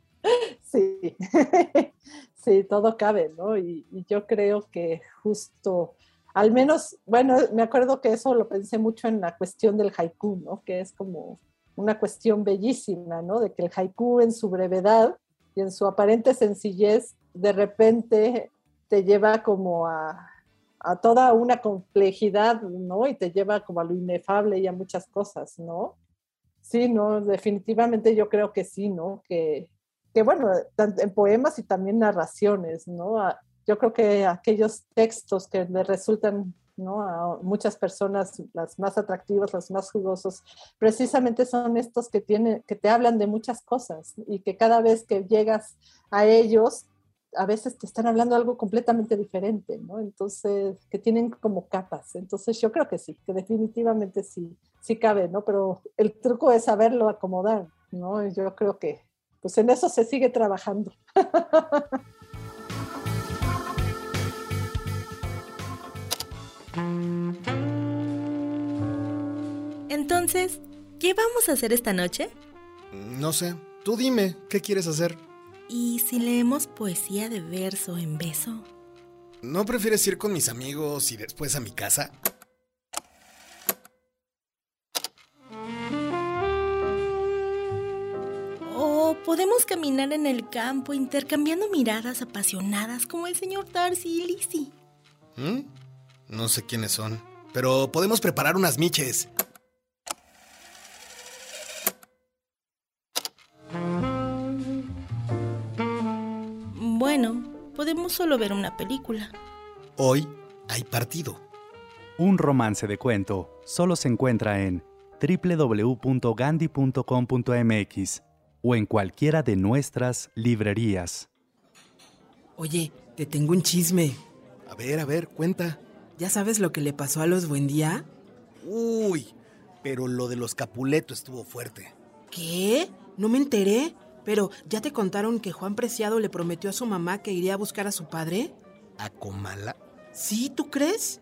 sí, sí, todo cabe, ¿no? Y, y, yo creo que justo, al menos, bueno, me acuerdo que eso lo pensé mucho en la cuestión del haiku, ¿no? Que es como una cuestión bellísima, ¿no? De que el haiku en su brevedad y en su aparente sencillez, de repente te lleva como a, a toda una complejidad, ¿no? Y te lleva como a lo inefable y a muchas cosas, ¿no? Sí, no, definitivamente yo creo que sí, ¿no? Que, que bueno, en poemas y también narraciones, ¿no? Yo creo que aquellos textos que le resultan ¿no? A muchas personas, las más atractivas, los más jugosos, precisamente son estos que, tienen, que te hablan de muchas cosas y que cada vez que llegas a ellos, a veces te están hablando algo completamente diferente, ¿no? Entonces, que tienen como capas. Entonces, yo creo que sí, que definitivamente sí, sí cabe, ¿no? Pero el truco es saberlo acomodar, ¿no? Yo creo que, pues en eso se sigue trabajando. Entonces, ¿qué vamos a hacer esta noche? No sé. Tú dime, ¿qué quieres hacer? ¿Y si leemos poesía de verso en beso? ¿No prefieres ir con mis amigos y después a mi casa? O podemos caminar en el campo intercambiando miradas apasionadas como el señor Darcy y Lizzie. ¿Mm? No sé quiénes son, pero podemos preparar unas miches. Bueno, podemos solo ver una película. Hoy hay partido. Un romance de cuento solo se encuentra en www.gandhi.com.mx o en cualquiera de nuestras librerías. Oye, te tengo un chisme. A ver, a ver, cuenta. ¿Ya sabes lo que le pasó a los Buendía? Uy, pero lo de los Capuleto estuvo fuerte. ¿Qué? No me enteré. Pero, ¿ya te contaron que Juan Preciado le prometió a su mamá que iría a buscar a su padre? ¿A Comala? Sí, ¿tú crees?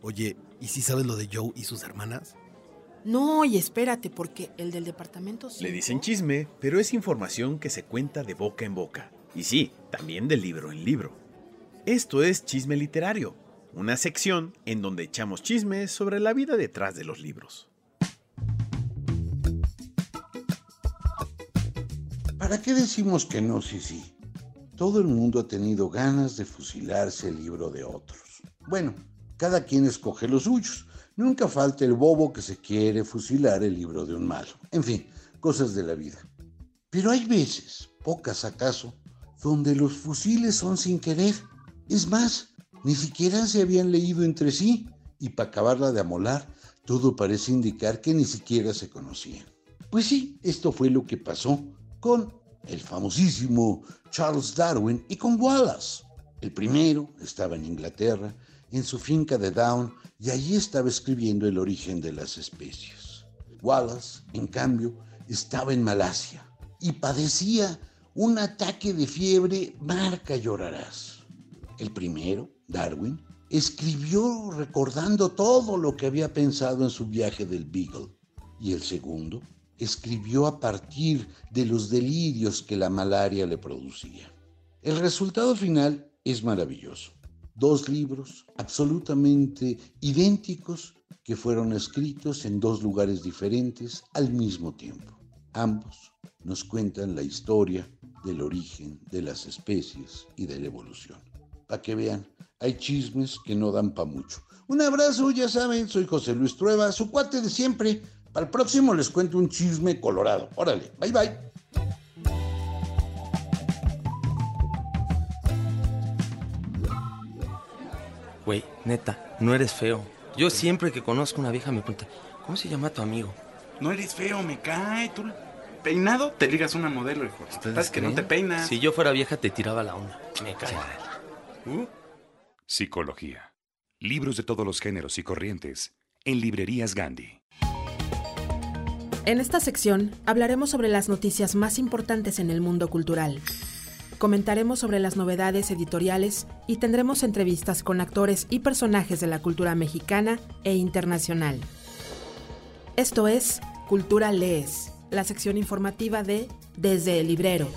Oye, ¿y si sabes lo de Joe y sus hermanas? No, y espérate, porque el del departamento... Le dicen chisme, pero es información que se cuenta de boca en boca. Y sí, también de libro en libro. Esto es Chisme Literario, una sección en donde echamos chismes sobre la vida detrás de los libros. ¿Para qué decimos que no, sí, sí? Todo el mundo ha tenido ganas de fusilarse el libro de otros. Bueno, cada quien escoge los suyos. Nunca falta el bobo que se quiere fusilar el libro de un malo. En fin, cosas de la vida. Pero hay veces, pocas acaso, donde los fusiles son sin querer. Es más, ni siquiera se habían leído entre sí, y para acabarla de amolar, todo parece indicar que ni siquiera se conocían. Pues sí, esto fue lo que pasó con el famosísimo Charles Darwin y con Wallace. El primero estaba en Inglaterra, en su finca de Down, y allí estaba escribiendo el origen de las especies. Wallace, en cambio, estaba en Malasia y padecía un ataque de fiebre marca llorarás. El primero, Darwin, escribió recordando todo lo que había pensado en su viaje del Beagle. Y el segundo, escribió a partir de los delirios que la malaria le producía. El resultado final es maravilloso. Dos libros absolutamente idénticos que fueron escritos en dos lugares diferentes al mismo tiempo. Ambos nos cuentan la historia del origen de las especies y de la evolución. Para que vean, hay chismes que no dan para mucho. Un abrazo, ya saben, soy José Luis Trueba, su cuate de siempre. Para el próximo les cuento un chisme colorado. Órale, bye bye. Güey, neta, no eres feo. Yo siempre que conozco una vieja me pregunta, ¿cómo se llama tu amigo? No eres feo, me cae. Tú peinado te ligas una modelo, hijo. ¿Estás que no te peinas? Si yo fuera vieja te tiraba la onda. Me cae. Psicología. Libros de todos los géneros y corrientes en librerías Gandhi. En esta sección hablaremos sobre las noticias más importantes en el mundo cultural. Comentaremos sobre las novedades editoriales y tendremos entrevistas con actores y personajes de la cultura mexicana e internacional. Esto es Cultura Lees, la sección informativa de Desde el Librero.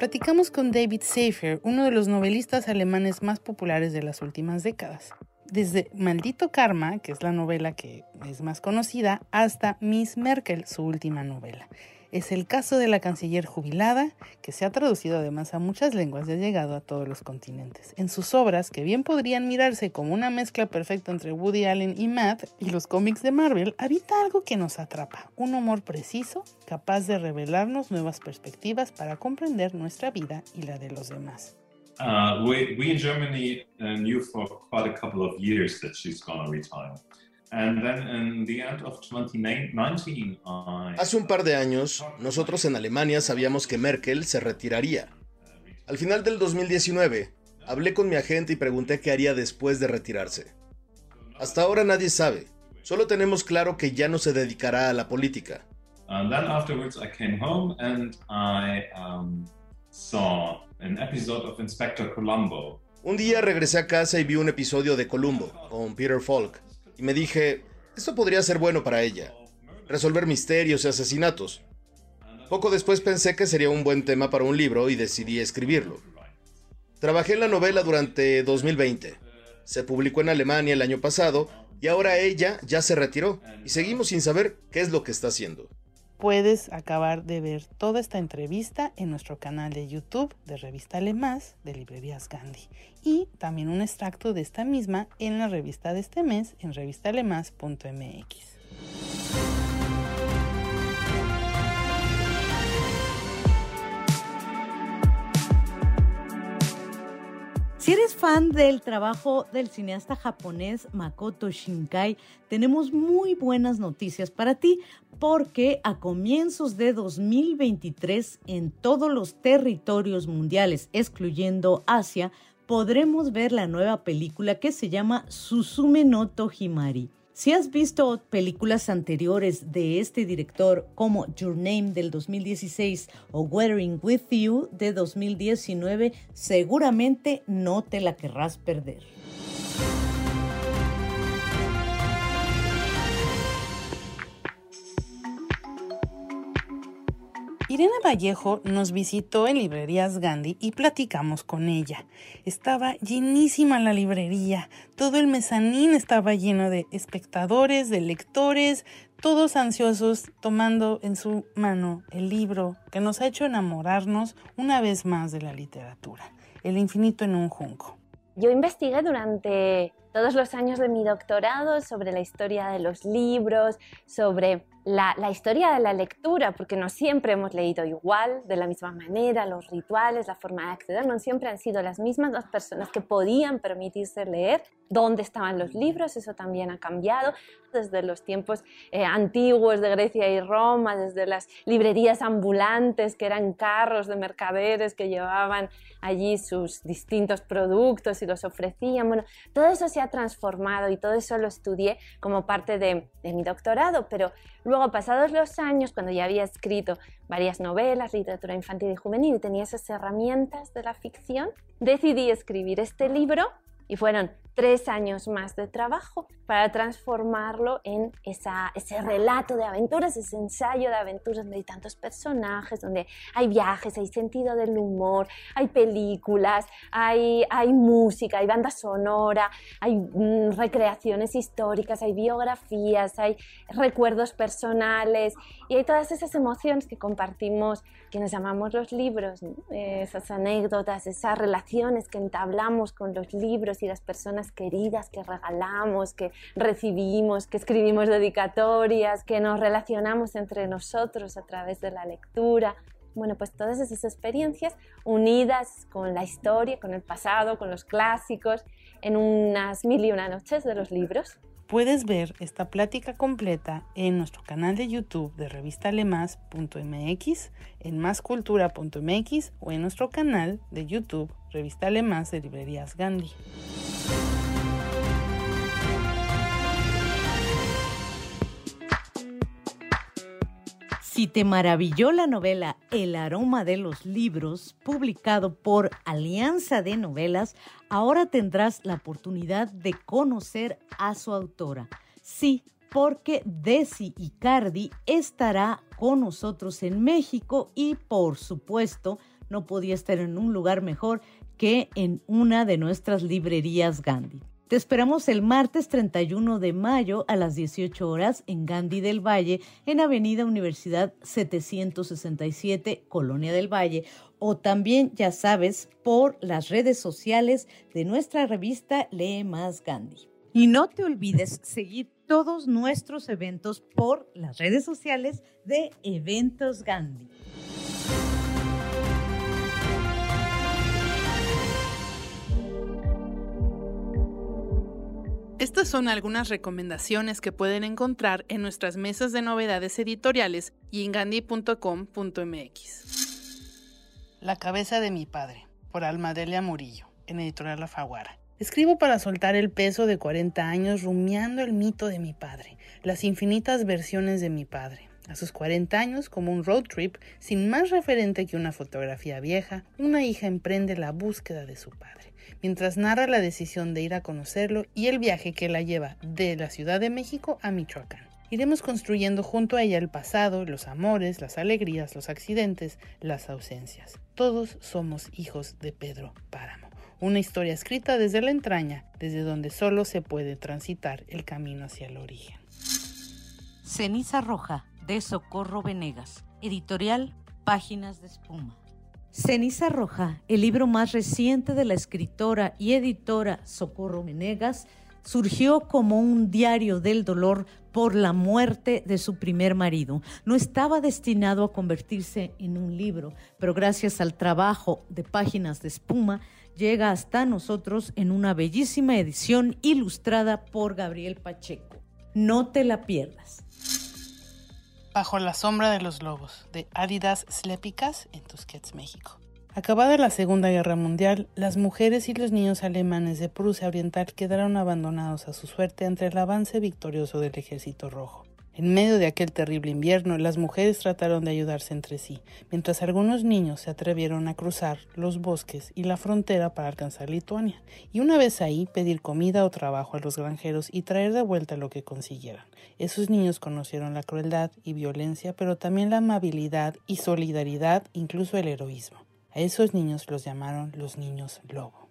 Platicamos con David Seifer, uno de los novelistas alemanes más populares de las últimas décadas. Desde Maldito Karma, que es la novela que es más conocida, hasta Miss Merkel, su última novela. Es el caso de la canciller jubilada, que se ha traducido además a muchas lenguas y ha llegado a todos los continentes. En sus obras, que bien podrían mirarse como una mezcla perfecta entre Woody Allen y Matt y los cómics de Marvel, habita algo que nos atrapa, un humor preciso, capaz de revelarnos nuevas perspectivas para comprender nuestra vida y la de los demás. Uh, we, we in Germany uh, knew for quite a couple of years that she's retire. And then in the end of 2019, I... Hace un par de años, nosotros en Alemania sabíamos que Merkel se retiraría. Al final del 2019, hablé con mi agente y pregunté qué haría después de retirarse. Hasta ahora nadie sabe. Solo tenemos claro que ya no se dedicará a la política. And then afterwards I came home and I um, saw an episode of Inspector Columbo. Un día regresé a casa y vi un episodio de Columbo con Peter Falk y me dije, esto podría ser bueno para ella, resolver misterios y asesinatos. Poco después pensé que sería un buen tema para un libro y decidí escribirlo. Trabajé en la novela durante 2020. Se publicó en Alemania el año pasado y ahora ella ya se retiró y seguimos sin saber qué es lo que está haciendo. Puedes acabar de ver toda esta entrevista en nuestro canal de YouTube de Revista Más de Librerías Gandhi y también un extracto de esta misma en la revista de este mes en revistalemas.mx. Si eres fan del trabajo del cineasta japonés Makoto Shinkai, tenemos muy buenas noticias para ti porque a comienzos de 2023 en todos los territorios mundiales, excluyendo Asia, podremos ver la nueva película que se llama Susume no Tohimari. Si has visto películas anteriores de este director como Your Name del 2016 o Weathering with You de 2019, seguramente no te la querrás perder. Irene Vallejo nos visitó en Librerías Gandhi y platicamos con ella. Estaba llenísima la librería, todo el mezanín estaba lleno de espectadores, de lectores, todos ansiosos tomando en su mano el libro que nos ha hecho enamorarnos una vez más de la literatura, El infinito en un junco. Yo investigué durante todos los años de mi doctorado sobre la historia de los libros, sobre la, la, historia de la lectura, porque no siempre hemos leído igual, de la misma manera, los rituales, la forma de acceder, no siempre han sido las mismas las personas que podían permitirse leer, dónde estaban los libros, eso también ha cambiado desde los tiempos eh, antiguos de Grecia y Roma, desde las librerías ambulantes que eran carros de mercaderes que llevaban allí sus distintos productos y los ofrecían. Bueno, todo eso se ha transformado y todo eso lo estudié como parte de, de mi doctorado, pero luego pasados los años, cuando ya había escrito varias novelas, literatura infantil y juvenil y tenía esas herramientas de la ficción, decidí escribir este libro y fueron tres años más de trabajo para transformarlo en esa, ese relato de aventuras, ese ensayo de aventuras donde hay tantos personajes, donde hay viajes, hay sentido del humor, hay películas, hay, hay música, hay banda sonora, hay mm, recreaciones históricas, hay biografías, hay recuerdos personales y hay todas esas emociones que compartimos quienes amamos los libros, esas anécdotas, esas relaciones que entablamos con los libros y las personas queridas que regalamos, que recibimos, que escribimos dedicatorias, que nos relacionamos entre nosotros a través de la lectura. Bueno, pues todas esas experiencias unidas con la historia, con el pasado, con los clásicos, en unas mil y una noches de los libros. Puedes ver esta plática completa en nuestro canal de YouTube de revistalemas.mx, en mascultura.mx o en nuestro canal de YouTube Revista Alemás de Librerías Gandhi. Si te maravilló la novela El aroma de los libros, publicado por Alianza de Novelas, ahora tendrás la oportunidad de conocer a su autora. Sí, porque Desi Icardi estará con nosotros en México y por supuesto no podía estar en un lugar mejor que en una de nuestras librerías Gandhi. Te esperamos el martes 31 de mayo a las 18 horas en Gandhi del Valle, en Avenida Universidad 767, Colonia del Valle, o también, ya sabes, por las redes sociales de nuestra revista Lee Más Gandhi. Y no te olvides seguir todos nuestros eventos por las redes sociales de Eventos Gandhi. Estas son algunas recomendaciones que pueden encontrar en nuestras mesas de novedades editoriales y en gandhi.com.mx. La cabeza de mi padre, por Almadelia Murillo, en Editorial La Faguara. Escribo para soltar el peso de 40 años rumiando el mito de mi padre, las infinitas versiones de mi padre. A sus 40 años, como un road trip, sin más referente que una fotografía vieja, una hija emprende la búsqueda de su padre mientras narra la decisión de ir a conocerlo y el viaje que la lleva de la Ciudad de México a Michoacán. Iremos construyendo junto a ella el pasado, los amores, las alegrías, los accidentes, las ausencias. Todos somos hijos de Pedro Páramo. Una historia escrita desde la entraña, desde donde solo se puede transitar el camino hacia el origen. Ceniza Roja, de Socorro Venegas. Editorial Páginas de Espuma. Ceniza Roja, el libro más reciente de la escritora y editora Socorro Menegas, surgió como un diario del dolor por la muerte de su primer marido. No estaba destinado a convertirse en un libro, pero gracias al trabajo de páginas de espuma, llega hasta nosotros en una bellísima edición ilustrada por Gabriel Pacheco. No te la pierdas. Bajo la sombra de los lobos, de Áridas Slepicas en Tusquets, México. Acabada la Segunda Guerra Mundial, las mujeres y los niños alemanes de Prusia Oriental quedaron abandonados a su suerte ante el avance victorioso del Ejército Rojo. En medio de aquel terrible invierno, las mujeres trataron de ayudarse entre sí, mientras algunos niños se atrevieron a cruzar los bosques y la frontera para alcanzar Lituania, y una vez ahí pedir comida o trabajo a los granjeros y traer de vuelta lo que consiguieran. Esos niños conocieron la crueldad y violencia, pero también la amabilidad y solidaridad, incluso el heroísmo. A esos niños los llamaron los niños lobo.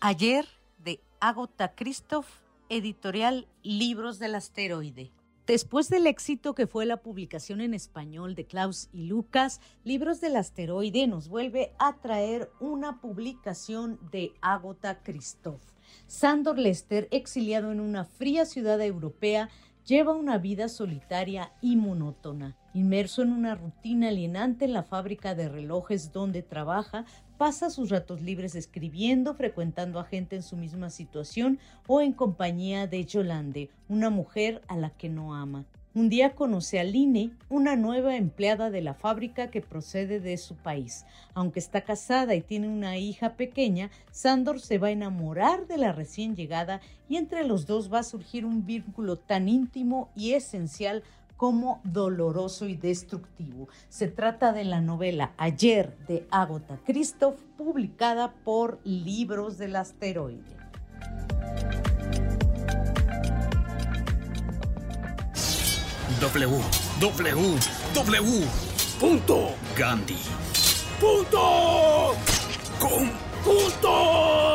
Ayer de Agota Christoph, editorial Libros del Asteroide. Después del éxito que fue la publicación en español de Klaus y Lucas, Libros del Asteroide nos vuelve a traer una publicación de Agota Christoph. Sandor Lester, exiliado en una fría ciudad europea, lleva una vida solitaria y monótona. Inmerso en una rutina alienante en la fábrica de relojes donde trabaja, pasa sus ratos libres escribiendo, frecuentando a gente en su misma situación o en compañía de Yolande, una mujer a la que no ama. Un día conoce a Line, una nueva empleada de la fábrica que procede de su país. Aunque está casada y tiene una hija pequeña, Sandor se va a enamorar de la recién llegada y entre los dos va a surgir un vínculo tan íntimo y esencial como doloroso y destructivo. Se trata de la novela Ayer de Agota Christoph, publicada por Libros del Asteroide. www.gandhi. Punto. MX.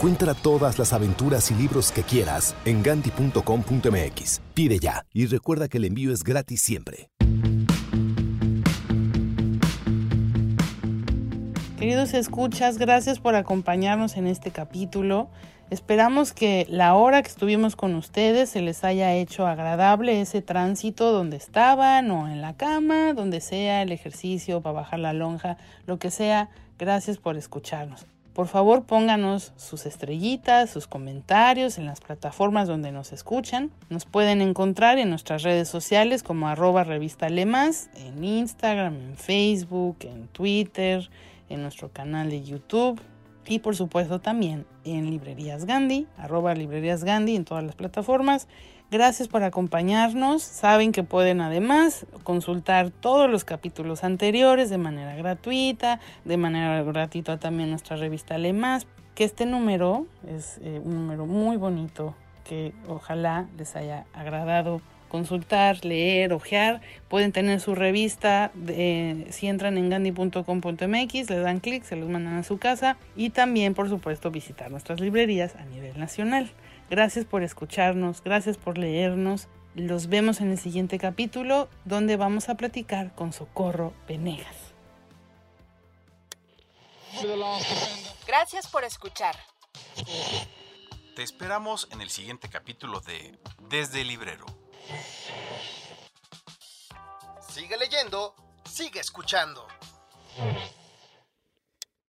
Encuentra todas las aventuras y libros que quieras en gandhi.com.mx. Pide ya y recuerda que el envío es gratis siempre. Queridos escuchas, gracias por acompañarnos en este capítulo. Esperamos que la hora que estuvimos con ustedes se les haya hecho agradable ese tránsito donde estaban o en la cama, donde sea el ejercicio para bajar la lonja, lo que sea. Gracias por escucharnos. Por favor, pónganos sus estrellitas, sus comentarios en las plataformas donde nos escuchan. Nos pueden encontrar en nuestras redes sociales como arroba revista Lemas, en Instagram, en Facebook, en Twitter, en nuestro canal de YouTube y por supuesto también en Librerías Gandhi, arroba Librerías Gandhi en todas las plataformas. Gracias por acompañarnos. Saben que pueden además consultar todos los capítulos anteriores de manera gratuita, de manera gratuita también nuestra revista Lemas, que este número es eh, un número muy bonito que ojalá les haya agradado consultar, leer, ojear. Pueden tener su revista de, si entran en gandhi.com.mx, le dan clic, se los mandan a su casa y también, por supuesto, visitar nuestras librerías a nivel nacional. Gracias por escucharnos, gracias por leernos. Los vemos en el siguiente capítulo donde vamos a platicar con Socorro Venegas. Gracias por escuchar. Te esperamos en el siguiente capítulo de Desde el Librero. Sigue leyendo, sigue escuchando.